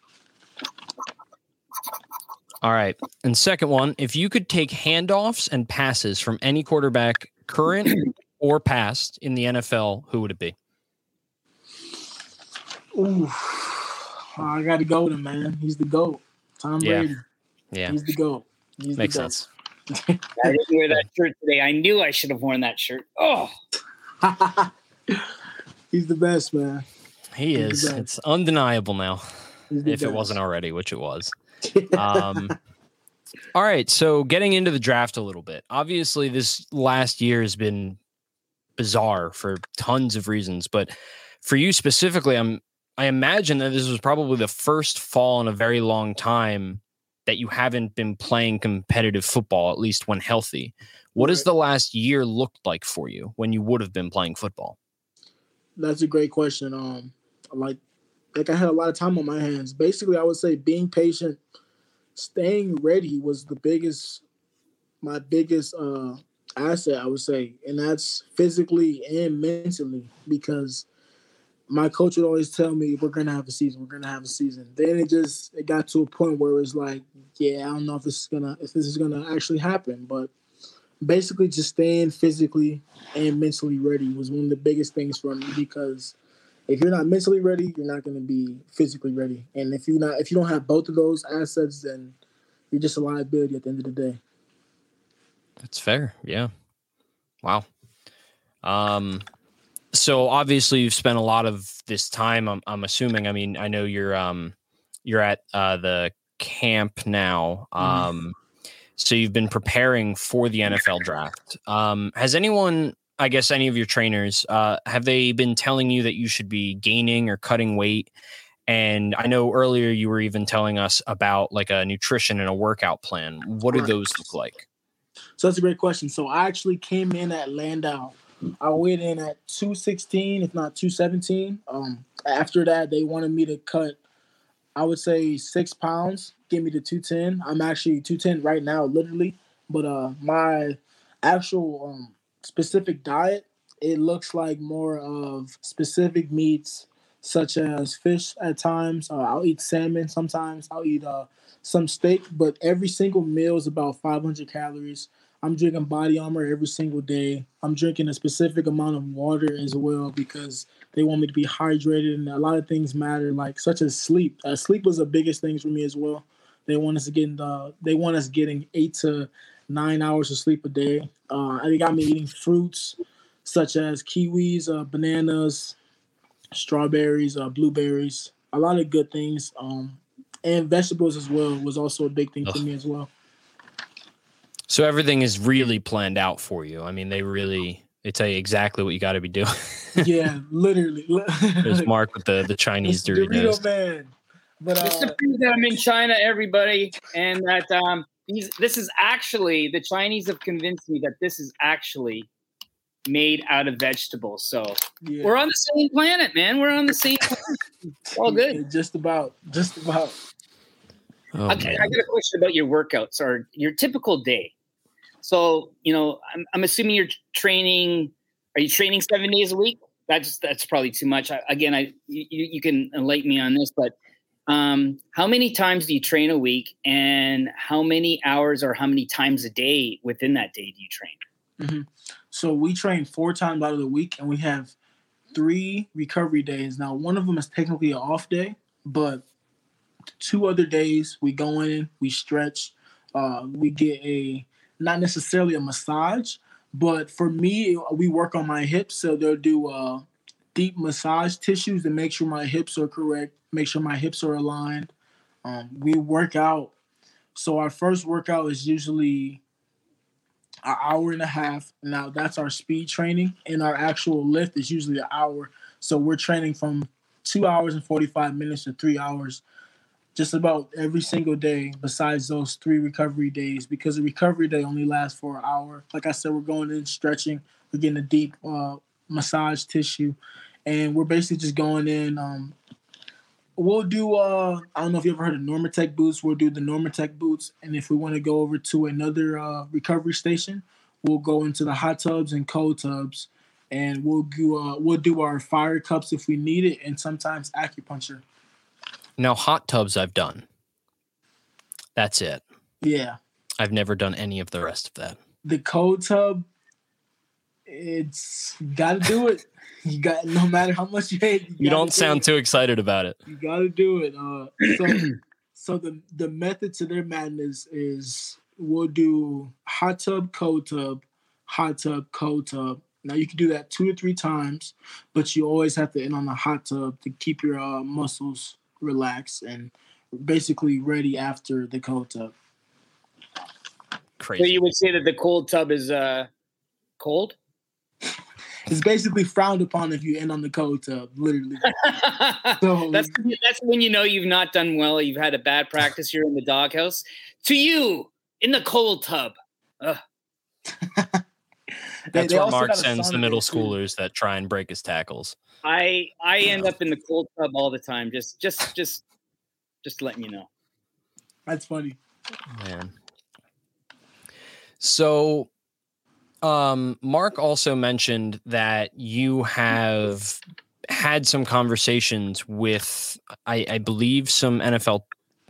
All right. And second one, if you could take handoffs and passes from any quarterback, current or past in the NFL, who would it be? Ooh, I got to go with him, man. He's the goat. Tom Brady. Yeah. He's the goat. He's Makes sense. I didn't wear that shirt today. I knew I should have worn that shirt. Oh, he's the best, man. He he's is. It's undeniable now. If best. it wasn't already, which it was. Um, all right. So getting into the draft a little bit. Obviously, this last year has been bizarre for tons of reasons, but for you specifically, I'm I imagine that this was probably the first fall in a very long time that you haven't been playing competitive football, at least when healthy. What right. has the last year looked like for you when you would have been playing football? That's a great question. Um, like, like I had a lot of time on my hands. Basically, I would say being patient, staying ready was the biggest, my biggest uh, asset. I would say, and that's physically and mentally because my coach would always tell me, "We're gonna have a season. We're gonna have a season." Then it just it got to a point where it was like, "Yeah, I don't know if this is gonna if this is gonna actually happen." But basically, just staying physically and mentally ready was one of the biggest things for me because if you're not mentally ready, you're not gonna be physically ready. And if you're not if you don't have both of those assets, then you're just a liability at the end of the day. That's fair. Yeah. Wow. Um, so obviously you've spent a lot of this time. I'm, I'm assuming. I mean, I know you're um you're at uh, the camp now. Mm-hmm. Um, mm. so you've been preparing for the NFL draft. Um, has anyone, I guess, any of your trainers, uh, have they been telling you that you should be gaining or cutting weight? And I know earlier you were even telling us about like a nutrition and a workout plan. What do those look like? So that's a great question. So I actually came in at Landow I weighed in at 216, if not 217. Um, after that, they wanted me to cut, I would say six pounds, get me to 210. I'm actually 210 right now, literally. But uh, my actual um, specific diet, it looks like more of specific meats, such as fish at times. Uh, I'll eat salmon sometimes. I'll eat uh, some steak, but every single meal is about 500 calories. I'm drinking body armor every single day. I'm drinking a specific amount of water as well because they want me to be hydrated and a lot of things matter, like such as sleep. Uh, sleep was the biggest thing for me as well. They want us to get the, they want us getting eight to nine hours of sleep a day. Uh, they got me eating fruits such as kiwis, uh, bananas, strawberries, uh, blueberries, a lot of good things. Um, and vegetables as well was also a big thing Ugh. for me as well. So everything is really planned out for you. I mean, they really they tell you exactly what you got to be doing. yeah, literally. There's Marc with the the Chinese Dorito Doritos. man. But uh, just to prove that I'm in China, everybody, and that um, these, this is actually the Chinese have convinced me that this is actually made out of vegetables. So yeah. we're on the same planet, man. We're on the same. all good. Just about. Just about. Oh, okay, man. I got a question about your workouts or your typical day. So you know, I'm, I'm assuming you're training. Are you training seven days a week? That's that's probably too much. I, again, I you, you can enlighten me on this, but um, how many times do you train a week, and how many hours or how many times a day within that day do you train? Mm-hmm. So we train four times out of the week, and we have three recovery days. Now, one of them is technically an off day, but two other days we go in, we stretch, uh, we get a not necessarily a massage, but for me, we work on my hips. So they'll do uh, deep massage tissues to make sure my hips are correct, make sure my hips are aligned. Um, we work out. So our first workout is usually an hour and a half. Now that's our speed training, and our actual lift is usually an hour. So we're training from two hours and 45 minutes to three hours just about every single day besides those three recovery days because the recovery day only lasts for an hour. Like i said we're going in stretching we're getting a deep uh, massage tissue and we're basically just going in um, we'll do uh i don't know if you ever heard of NormaTec boots we'll do the NormaTec boots and if we want to go over to another uh, recovery station we'll go into the hot tubs and cold tubs and we'll do uh, we'll do our fire cups if we need it and sometimes acupuncture now, hot tubs I've done. That's it. Yeah. I've never done any of the rest of that. The cold tub, it's gotta do it. you got no matter how much you hate. You, you don't do sound it. too excited about it. You gotta do it. Uh, so, so the the method to their madness is we'll do hot tub, cold tub, hot tub, cold tub. Now you can do that two to three times, but you always have to end on the hot tub to keep your uh, muscles relaxed, and basically ready after the cold tub. Crazy. So you would say that the cold tub is uh, cold? it's basically frowned upon if you end on the cold tub, literally. so that's that's when you know you've not done well. You've had a bad practice. You're in the doghouse. To you, in the cold tub. That's they, where Marc sends the middle schoolers that try and break his tackles. I I end up in the cold tub all the time. Just just just just letting you know. That's funny. Man. So um Marc also mentioned that you have had some conversations with I, I believe some NFL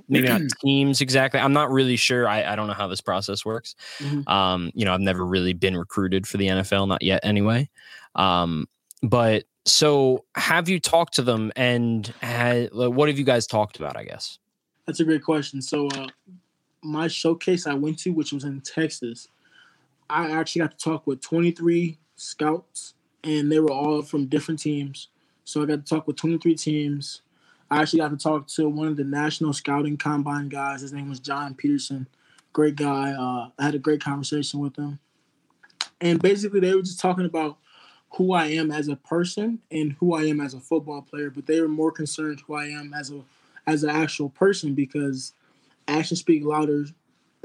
maybe not teams exactly. I'm not really sure. I, I don't know how this process works. Mm-hmm. Um, you know, I've never really been recruited for the NFL, not yet anyway. Um, but so, have you talked to them, and had, what have you guys talked about? I guess that's a great question. So, uh, my showcase I went to, which was in Texas, I actually got to talk with 23 scouts, and they were all from different teams. So I got to talk with 23 teams. I actually got to talk to one of the national scouting combine guys. His name was John Peterson. Great guy. Uh, I had a great conversation with him. And basically, they were just talking about who I am as a person and who I am as a football player, but they were more concerned who I am as a as an actual person because actions speak louder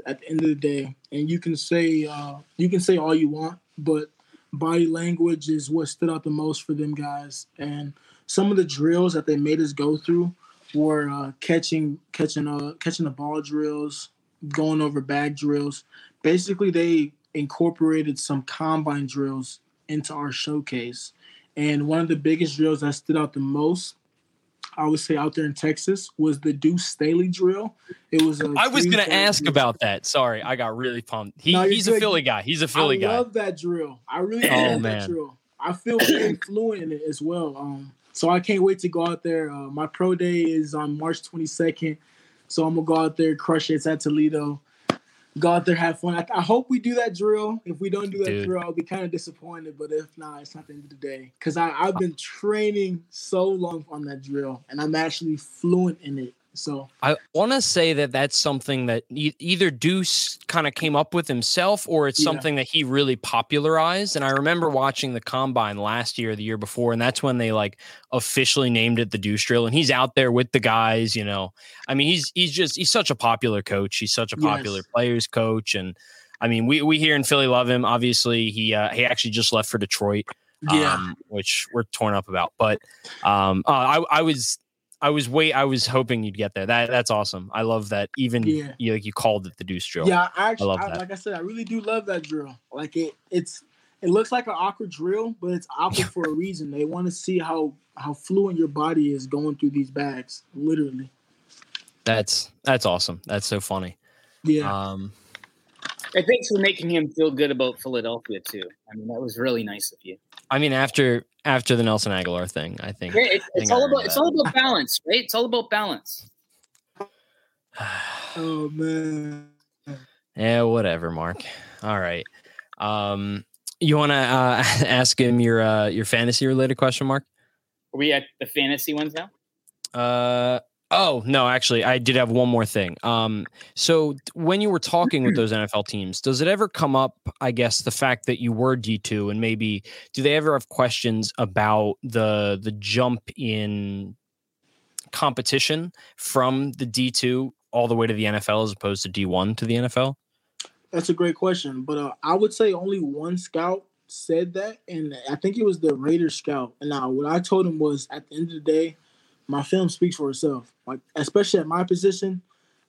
at the end of the day. And you can say uh, you can say all you want, but body language is what stood out the most for them guys. And some of the drills that they made us go through were uh, catching catching uh catching the ball drills, going over bag drills. Basically, they incorporated some combine drills into our showcase. And one of the biggest drills that stood out the most, I would say out there in Texas, was the Deuce Staley drill. It was. I was going to ask about that. Sorry, I got really pumped. He, no, he's a Philly guy. He's a Philly I guy. I love that drill. I really oh, love man. that drill. I feel very fluent in it as well. Um, so I can't wait to go out there. Uh, my pro day is on March 22nd. So I'm gonna go out there, crush it. It's at Toledo go out there, have fun. I, I, hope we do that drill. If we don't do that Dude. drill, I'll be kind of disappointed. But if not, it's not the end of the day. Because I've uh been training so long on that drill, and I'm actually fluent in it. So I want to say that that's something that either Deuce kind of came up with himself or it's yeah. something that he really popularized. And I remember watching the combine last year, the year before, and that's when they like officially named it the Deuce drill. And he's out there with the guys, you know. I mean, he's he's just he's such a popular coach. He's such a popular yes. players coach, and I mean, we we here in Philly love him. Obviously, he uh, he actually just left for Detroit, Yeah. um, which we're torn up about. But um, uh, I I was I was wait I was hoping you'd get there. That that's awesome. I love that. Even Yeah. you like you called it the Deuce drill. Yeah, I actually, love I that. like I said, I really do love that drill. Like it, it's it looks like an awkward drill, but it's awkward for a reason. They want to see how how fluent your body is going through these bags, literally. That's that's awesome. That's so funny. Yeah, Um, And thanks for making him feel good about Philadelphia too. I mean, that was really nice of you. I mean, after after the Nelson Agholor thing, I think. Yeah, it's, it's think I all heard about it's all about balance, right? It's all about balance. oh man. Yeah, whatever, Marc. All right. Um, you want to uh, ask him your uh, your fantasy related question, Marc? Are we at the fantasy ones now? Uh, oh no, actually, I did have one more thing. Um, so when you were talking with those NFL teams, does it ever come up? I guess the fact that you were D two, and maybe do they ever have questions about the the jump in competition from the D two all the way to the NFL as opposed to D one to the NFL? That's a great question, but uh, I would say only one scout said that, and I think it was the Raiders scout. And now, what I told him was, at the end of the day, my film speaks for itself. Like, especially at my position,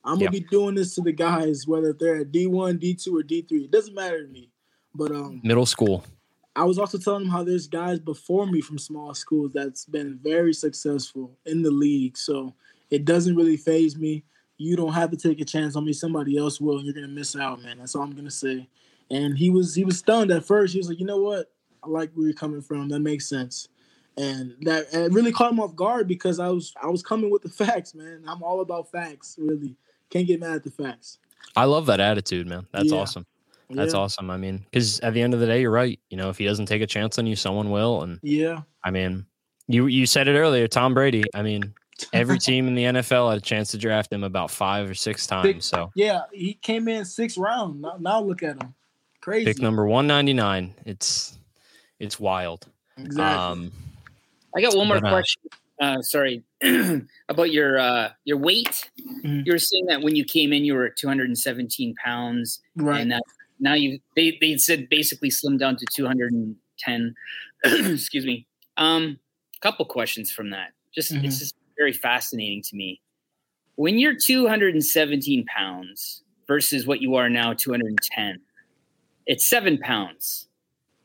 I'm gonna be doing this to the guys, whether they're at D1, D2, or D3. It doesn't matter to me. But um, Middle school. I was also telling him how there's guys before me from small schools that's been very successful in the league. So it doesn't really phase me. You don't have to take a chance on me. Somebody else will, and you're gonna miss out, man. That's all I'm gonna say. And he was he was stunned at first. He was like, you know what? I like where you're coming from. That makes sense. And that and really caught him off guard because I was I was coming with the facts, man. I'm all about facts, really. Can't get mad at the facts. I love that attitude, man. That's Yeah. awesome. That's yeah. awesome. I mean, because at the end of the day, you're right. You know, if he doesn't take a chance on you, someone will. And Yeah. I mean, you you said it earlier, Tom Brady. I mean, every team in the NFL had a chance to draft him about five or six times. So Yeah, he came in sixth round. Now, now look at him. Crazy. pick number one ninety nine. It's it's wild. Exactly. Um, I got one more But, uh, question. Uh, sorry about your uh, your weight. Mhm. You were saying that when you came in, you were at 217 pounds, right. and that now you they they said basically slimmed down to 210. Excuse me. Um, couple questions from that. Just Mhm. it's just very fascinating to me. When you're 217 pounds versus what you are now, 210, it's seven pounds.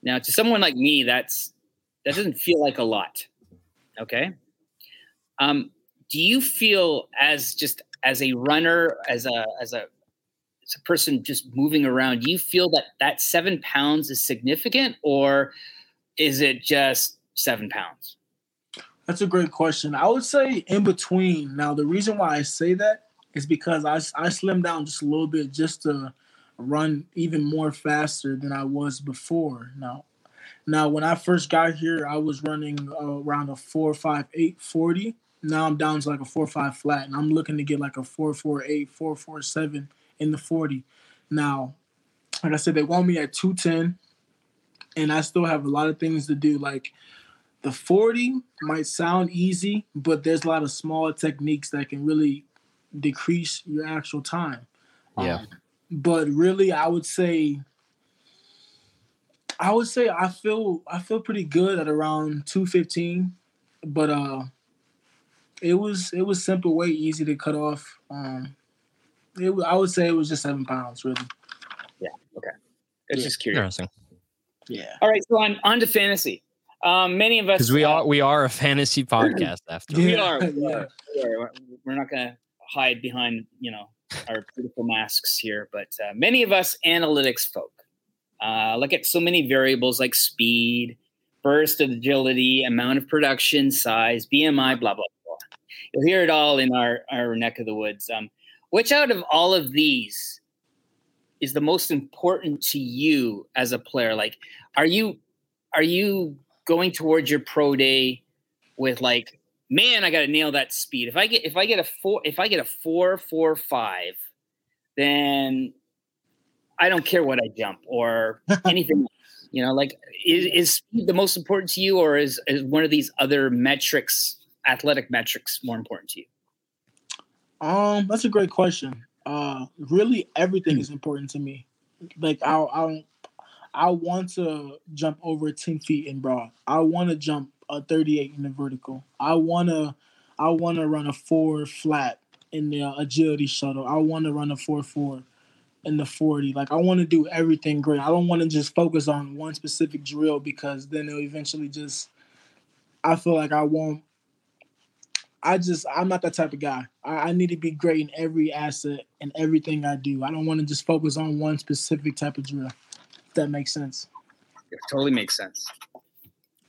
Now, to someone like me, that's that doesn't feel like a lot. Okay. Um, do you feel as just as a runner, as a as a as a person just moving around, do you feel that that seven pounds is significant, or is it just seven pounds? That's a great question. I would say in between. Now, the reason why I say that is because I, I slimmed down just a little bit just to run even more faster than I was before. Now, now when I first got here, I was running uh, around a four five eight forty. Now I'm down to like a four five flat, and I'm looking to get like a four four eight, four four seven in the forty. Now, like I said, they want me at two ten, and I still have a lot of things to do. Like the 40 might sound easy, but there's a lot of small techniques that can really decrease your actual time. Yeah. Um, but really, I would say, I would say I feel I feel pretty good at around 215, but uh, it was it was simple weight, easy to cut off. Um, it I would say it was just seven pounds, really. Yeah. Okay. It's Yeah. just curious. interesting Yeah. All right, so on on to fantasy. Um, many of us because we uh, are we are a fantasy podcast after. all. We are. we are, We are. We're not going to hide behind, you know, our beautiful masks here. But uh, many of us analytics folk uh, look at so many variables like speed, burst of agility, amount of production, size, BMI, blah blah blah. You'll hear it all in our our neck of the woods. Um, which out of all of these is the most important to you as a player? Like, are you are you going towards your pro day with like man, I got to nail that speed. If I get if I get a four if I get a four four five, then I don't care what I jump or anything. you know, like is, is speed the most important to you, or is is one of these other metrics, athletic metrics, more important to you? Um, that's a great question. Uh, really, everything is important to me. Like I I I want to jump over ten feet in broad. I want to jump a thirty eight in the vertical. I wanna I wanna run a four flat in the agility shuttle. I want to run a four four in the 40. Like I want to do everything great. I don't want to just focus on one specific drill because then it'll eventually just I feel like I won't I just I'm not that type of guy. I, I need to be great in every asset and everything I do. I don't want to just focus on one specific type of drill. If that makes sense. It totally makes sense.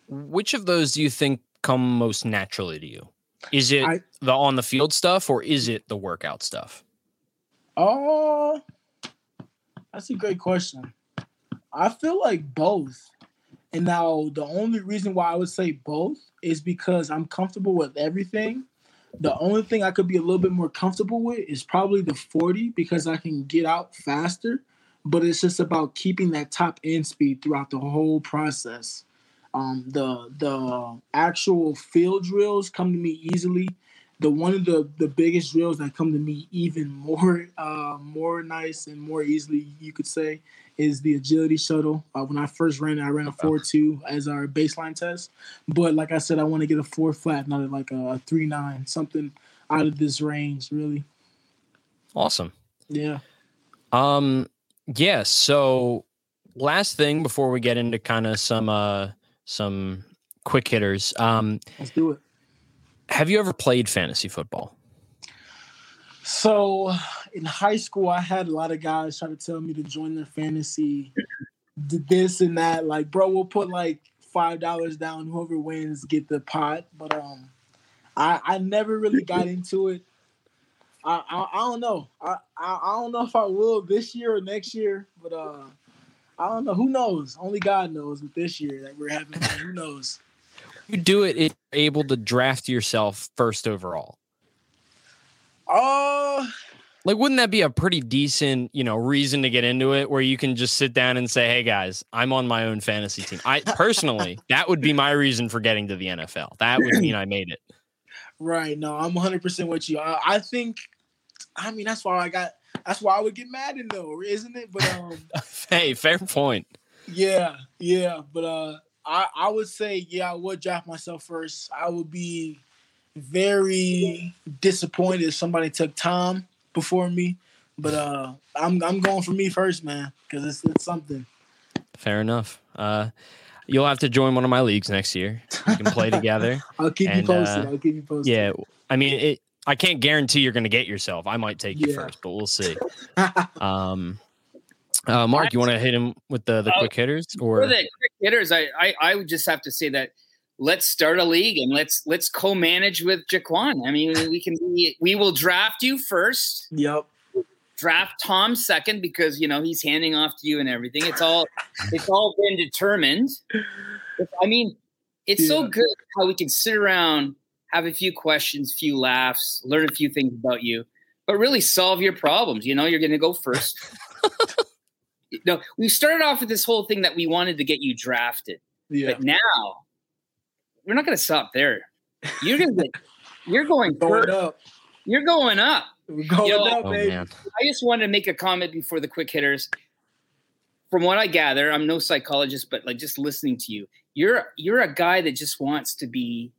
Which of those do you think come most naturally to you? Is it I, the on the field stuff or is it the workout stuff? Oh, that's a great question. I feel like both. And now the only reason why I would say both is because I'm comfortable with everything. The only thing I could be a little bit more comfortable with is probably the 40 because I can get out faster, but it's just about keeping that top end speed throughout the whole process. Um, the the actual field drills come to me easily the one of the the biggest drills that come to me even more uh, more nice and more easily you could say is the agility shuttle. Uh, when I first ran it, I ran a four two as our baseline test. But like I said, I want to get a four flat, not like a, a three nine, something out of this range, really. Awesome. Yeah. Um. Yeah. So last thing before we get into kind of some uh some quick hitters. Um. Let's do it have you ever played fantasy football? So in high school, I had a lot of guys try to tell me to join their fantasy, did this and that. Like, bro, we'll put like five dollars down. Whoever wins get the pot. But um, I I never really got into it. I I, I don't know. I, I I don't know if I will this year or next year. But uh, I don't know. Who knows? Only God knows. With this year that we're having, who knows? you do it, it able to draft yourself first overall? Uh like wouldn't that be a pretty decent, you know, reason to get into it where you can just sit down and say, "Hey guys, I'm on my own fantasy team." I personally, that would be my reason for getting to the NFL. That would mean I made it. Right. No, I'm 100% with you. I, I think I mean, that's why I got that's why I would get mad in though, isn't it? But um Hey, fair point. Yeah, yeah, but uh I, I would say, yeah, I would draft myself first. I would be very disappointed if somebody took Tom before me. But uh, I'm I'm going for me first, man, because it's it's something. Fair enough. Uh, you'll have to join one of my leagues next year. We can play together. I'll keep and, you posted. Uh, I'll keep you posted. Yeah, I mean, it. I can't guarantee you're going to get yourself. I might take you first, but we'll see. um, uh, Marc, you want to hit him with the, the uh, quick hitters or the quick hitters? I, I I would just have to say that let's start a league and let's let's co-manage with JaQuan. I mean, we can be, we will draft you first. Yep. Draft Tom second because you know he's handing off to you and everything. It's all it's all been determined. I mean, it's yeah. so good how we can sit around, have a few questions, few laughs, learn a few things about you, but really solve your problems. You know, you're going to go first. no, we started off with this whole thing that we wanted to get you drafted. Yeah. But now we're not going to stop there. You're going to you're going, going up. You're going up. We're going Yo, up, oh, baby. I just wanted to make a comment before the quick hitters. From what I gather, I'm no psychologist, but like just listening to you, you're you're a guy that just wants to be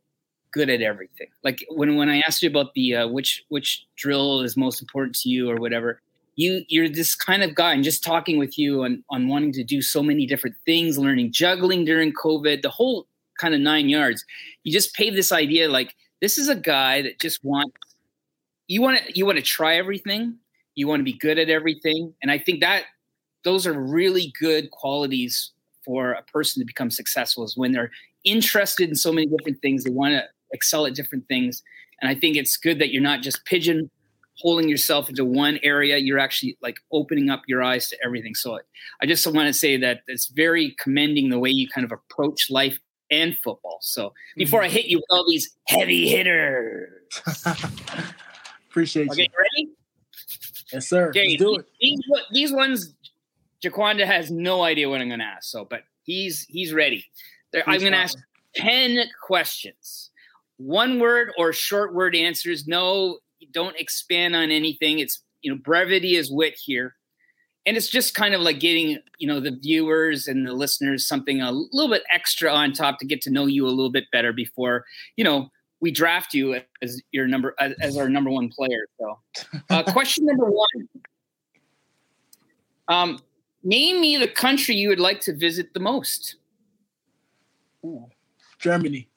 good at everything. Like when when I asked you about the uh, which which drill is most important to you or whatever, you you're this kind of guy and just talking with you on on wanting to do so many different things learning juggling during covid the whole kind of nine yards. You just pave this idea like this is a guy that just wants you want to you want to try everything you want to be good at everything and i think that those are really good qualities for a person to become successful is when they're interested in so many different things they want to excel at different things and i think it's good that you're not just pigeon holding yourself into one area you're actually like opening up your eyes to everything. So i just want to say that it's very commending the way you kind of approach life and football. So before mm-hmm. i hit you with all these heavy hitters. Appreciate okay, you. ready? Yes sir. Okay, Let's do it. These, these ones jaquanda has no idea what i'm going to ask so but he's he's ready. There, i'm going to ask 10 questions. One word or short word answers no don't expand on anything. It's you know brevity is wit here, and it's just kind of like getting you know the viewers and the listeners something a little bit extra on top to get to know you a little bit better before you know we draft you as your number as, our number one player. So, uh, question number one: um, Name me the country you would like to visit the most. Ooh. Germany.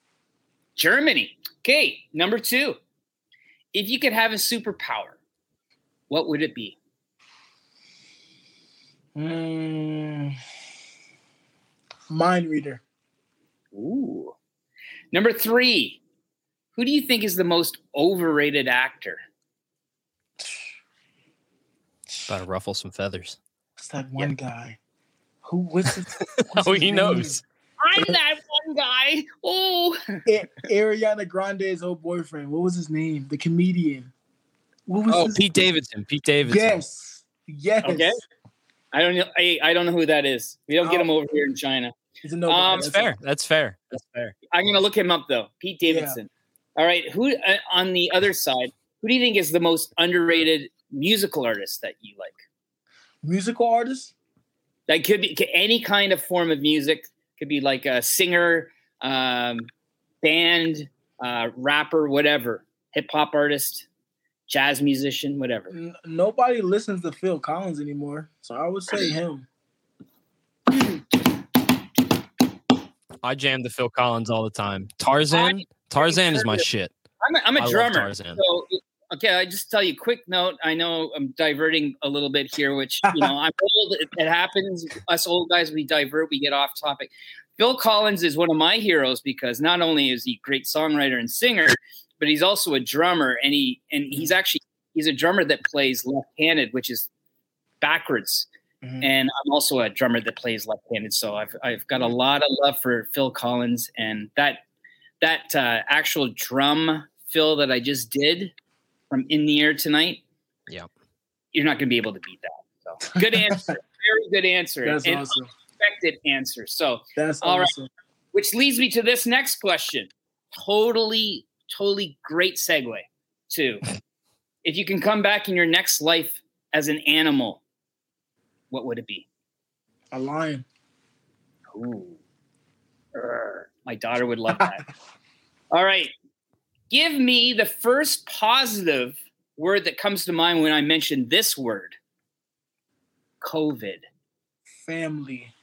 Germany. Okay, number two. If you could have a superpower, what would it be? Mm, mind reader. Ooh. Number three. Who do you think is the most overrated actor? About to ruffle some feathers. It's that one yeah. guy. Who was it? oh, he name? knows. I'm that one guy. Oh, Ariana Grande's old boyfriend. What was his name? The comedian. What was oh, Pete Davidson. Pete Davidson. Yes. Yes. Okay. I don't know. I, I don't know who that is. We don't get him oh. over here in China. He's a no. Um, that's fair. That's fair. That's fair. I'm gonna look him up though. Pete Davidson. Yeah. All right. Who uh, on the other side? Who do you think is the most underrated musical artist that you like? Musical artist? That could be any kind of form of music. Could be like a singer, um, band, uh, rapper, whatever, hip hop artist jazz musician, whatever. N- nobody listens to Phil Collins anymore, so I would say him. I jam to Phil Collins all the time. Tarzan, Tarzan is my shit. I'm a, I'm a drummer. So, okay, I just tell you quick note. I know I'm diverting a little bit here, which you know I'm old. It, it happens. Us old guys, we divert. We get off topic. Phil Collins is one of my heroes because not only is he a great songwriter and singer, but he's also a drummer, and he and he's actually he's a drummer that plays left-handed, which is backwards. Mm-hmm. And I'm also a drummer that plays left-handed, so I've I've got a lot of love for Phil Collins, and that that uh, actual drum fill that I just did from in the air tonight. Yeah, you're not going to be able to beat that. So good answer, very good answer, That's and awesome. unexpected answer. So That's all awesome. right, which leads me to this next question. Totally totally great segue to if you can come back in your next life as an animal, what would it be? A lion. Ooh. my daughter would love that. All right. Give me the first positive word that comes to mind when I mention this word COVID. Family.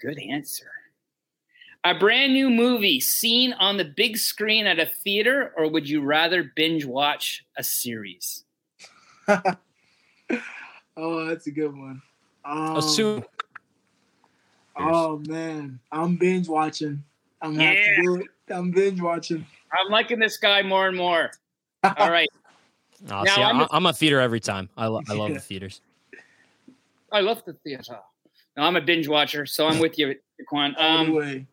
Good answer. A brand new movie seen on the big screen at a theater, or would you rather binge watch a series? oh, that's a good one. Um, Assume. Oh man, I'm binge watching. I'm yeah. to do it. I'm binge watching. I'm liking this guy more and more. All right. Oh, now, see, I'm, a, I'm a theater every time. I, lo- I love the theaters. I love the theater. No, I'm a binge watcher, so I'm with you, JaQuan. Um,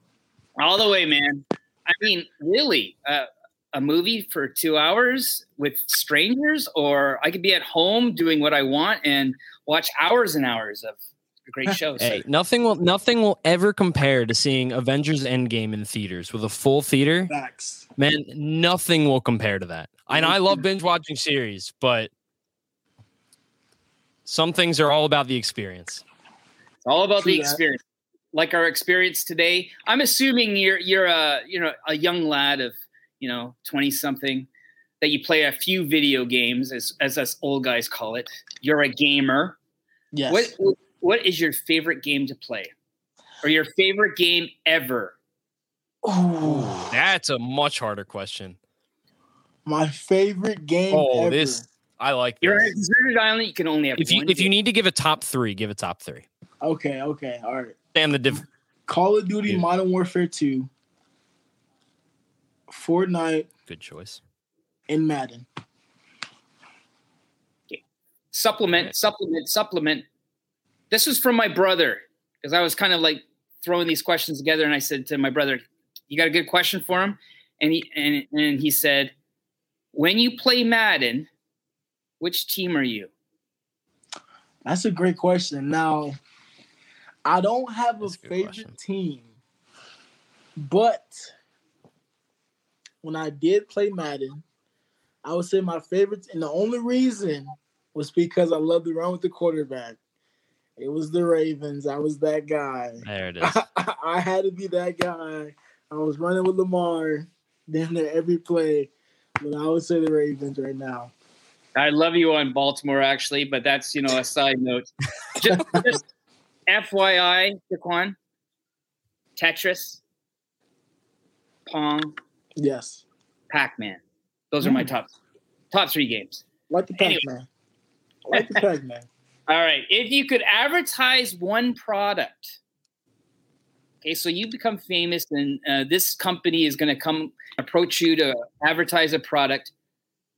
all the way, man. I mean, really, uh, a movie for two hours with strangers, or I could be at home doing what I want and watch hours and hours of great shows. hey, nothing will nothing will ever compare to seeing Avengers Endgame in theaters with a full theater. Facts. Man, nothing will compare to that. I know I love mm-hmm. binge watching series, but some things are all about the experience. It's all about True the experience like our experience today. I'm assuming you're you're a you know a young lad of you know 20 something that you play a few video games as as us old guys call it. You're a gamer. Yes. What what is your favorite game to play? Or your favorite game ever? Oh, that's a much harder question. My favorite game. Oh, ever. this I like. You're on a deserted island. You can only have. If you if game. you need to give a top three, give a top three. Okay. Okay. All right. Damn the diff- Call of Duty Dude. Modern Warfare 2, Fortnite. Good choice. And Madden. Okay. Supplement, right. supplement, supplement. This was from my brother because I was kind of like throwing these questions together, and I said to my brother, "You got a good question for him?" And he and and he said, "When you play Madden, which team are you?" That's a great question. Now, I don't have That's a favorite question. team, but when I did play Madden, I would say my favorite, and the only reason was because I love to run with the quarterback. It was the Ravens. I was that guy. There it is. I, I had to be that guy. I was running with Lamar damn near every play, but I would say the Ravens right now. I love you on Baltimore, actually, but that's you know a side note. Just, just FYI, JaQuan, Tetris, Pong, Yes, Pac-Man. Those are my Mm. top top three games. like the Pac Man. Like the Pac Man. All right. If you could advertise one product, okay, so you become famous, and uh, this company is going to come approach you to advertise a product,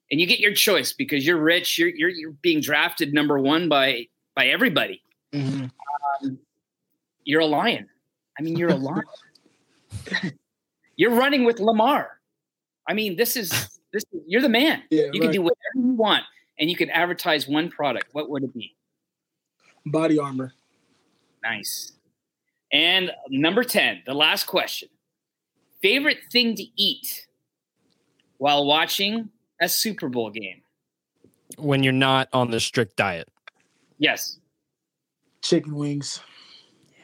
and you get your choice because you're rich. You're you're, you're being drafted number one by by everybody. hmm You're a lion. I mean, you're a lion. you're running with Lamar. I mean, this is this. You're the man. Yeah, You can do whatever you want, and you can advertise one product. What would it be? Body armor. Nice. And number 10, the last question. Favorite thing to eat while watching a Super Bowl game? when you're not on the strict diet. Yes. Chicken wings.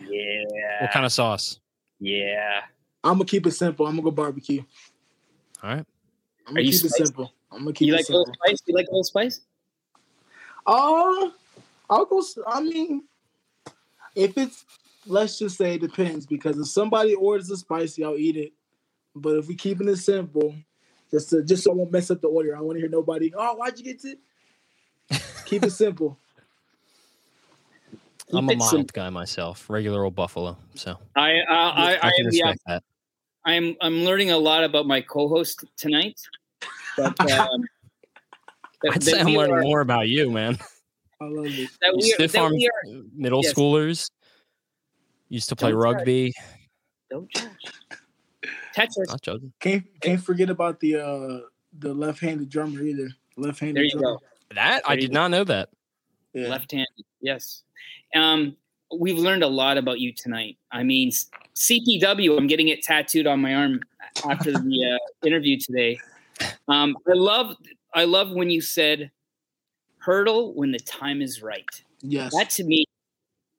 Yeah. What kind of sauce? Yeah. I'm gonna keep it simple. I'm gonna go barbecue. All right. I'm gonna you keep it simple. I'm gonna keep You it like simple. Old Spice? You like Old Spice? Oh, I'll go. I mean, if it's let's just say it depends because if somebody orders a spicy, I'll eat it. But if we keeping it simple, just to, just so I won't mess up the order, I want to hear nobody. Oh, why'd you get it? Keep it simple. I'm a Keep mild simple. guy myself, regular old buffalo. So I, uh, I, I, I can am, yeah, respect that. I'm, I'm learning a lot about my co-host tonight. But, um, that- I'd that say I'm learning are- more about you, man. I love it. That we are, stiff that arm we are, middle Yes. schoolers. Used to play Don't judge. rugby. don't judge. Texas. Not judging. Can't can't forget about the uh the left-handed drummer either. Left-handed. There you drummer. go. That I There you did go. not know that. Yeah. left hand yes um we've learned a lot about you tonight i mean cpw i'm getting it tattooed on my arm after the uh, interview today um i love i love when you said hurdle when the time is right. Yes. that to me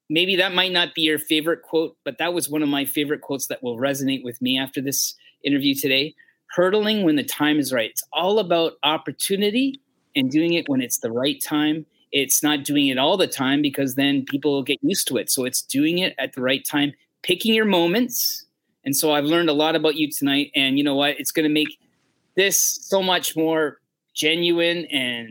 maybe that might not be your favorite quote but that was one of my favorite quotes that will resonate with me after this interview today. Hurdling when the time is right. It's all about opportunity and doing it when it's the right time. It's not doing it all the time because then people get used to it. So it's doing it at the right time picking your moments. And so i've learned a lot about you tonight. And you know what? It's going to make this so much more genuine and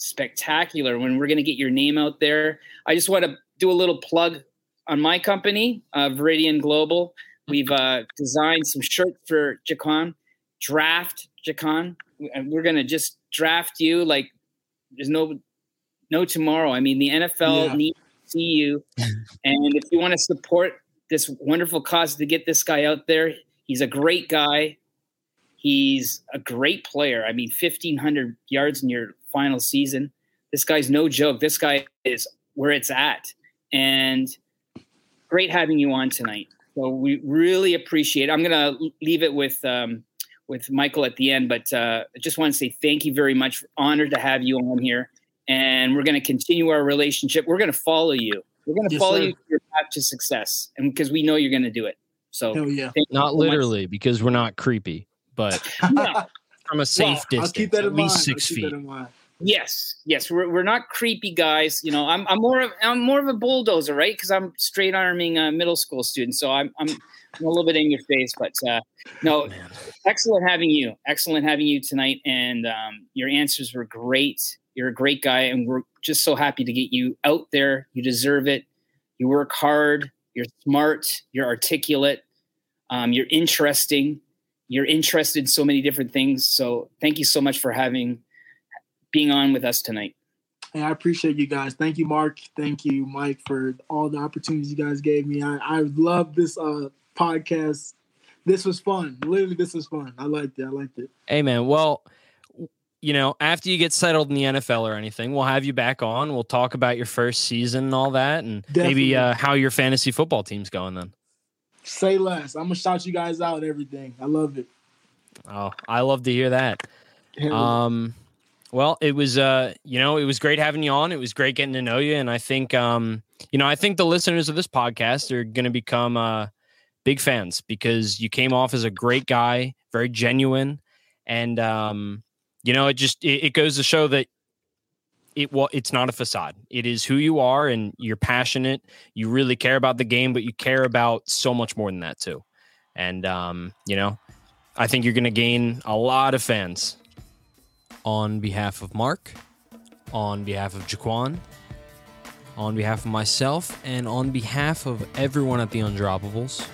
spectacular when we're going to get your name out there I just want to do a little plug on my company, uh, Viridian Global. We've uh, designed some shirts for JaQuan, draft JaQuan. We're going to just draft you like there's no no tomorrow. I mean, the NFL Yeah. needs to see you. and if you want to support this wonderful cause to get this guy out there, he's a great guy. He's a great player. I mean, 1,500 yards in your final season. This guy's no joke. This guy is where it's at. And great having you on tonight. So we really appreciate it. I'm going to leave it with um, with Michael at the end, but uh, I just want to say thank you very much. Honored to have you on here. And we're going to continue our relationship. We're going to follow you. We're going to Yes, follow sir. you to your path to success. And because we know you're going to do it. So yeah. Not so much. literally, because we're not creepy, but No. from a safe Well, distance, I'll keep that at in mind. least I'll six feet. that in mind. Yes, yes, we're, we're not creepy guys. You know, I'm I'm more of I'm more of a bulldozer, right? Because I'm straight arming uh, middle school students, so I'm, I'm I'm a little bit in your face. But uh, no, Man. excellent having you. Excellent having you tonight, and um, your answers were great. You're a great guy, and we're just so happy to get you out there. You deserve it. You work hard. You're smart. You're articulate. Um, you're interesting. You're interested in so many different things. So thank you so much for having being on with us tonight. Hey, I appreciate you guys. Thank you, Marc. Thank you, Mike, for all the opportunities you guys gave me. I, I love this uh, podcast. This was fun. Literally, this was fun. I liked it. I liked it. Hey, man. Well, you know, after you get settled in the NFL or anything, we'll have you back on. We'll talk about your first season and all that, and Definitely. maybe uh, how your fantasy football team's going then. Say less. I'm gonna shout you guys out. Everything. I love it. Oh, I love to hear that. Um, Well, it was uh, you know, it was great having you on. It was great getting to know you. And I think um, you know, I think the listeners of this podcast are gonna become uh big fans because you came off as a great guy, very genuine. And um, you know, it just it, it goes to show that it well, it's not a facade. It is who you are and you're passionate. You really care about the game, but you care about so much more than that too. And um, you know, I think you're gonna gain a lot of fans on behalf of Marc, on behalf of JaQuan, on behalf of myself, and on behalf of everyone at the Undroppables.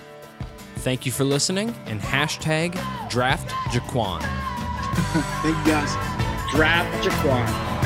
Thank you for listening and hashtag draft JaQuan. Thank you guys. Draft JaQuan.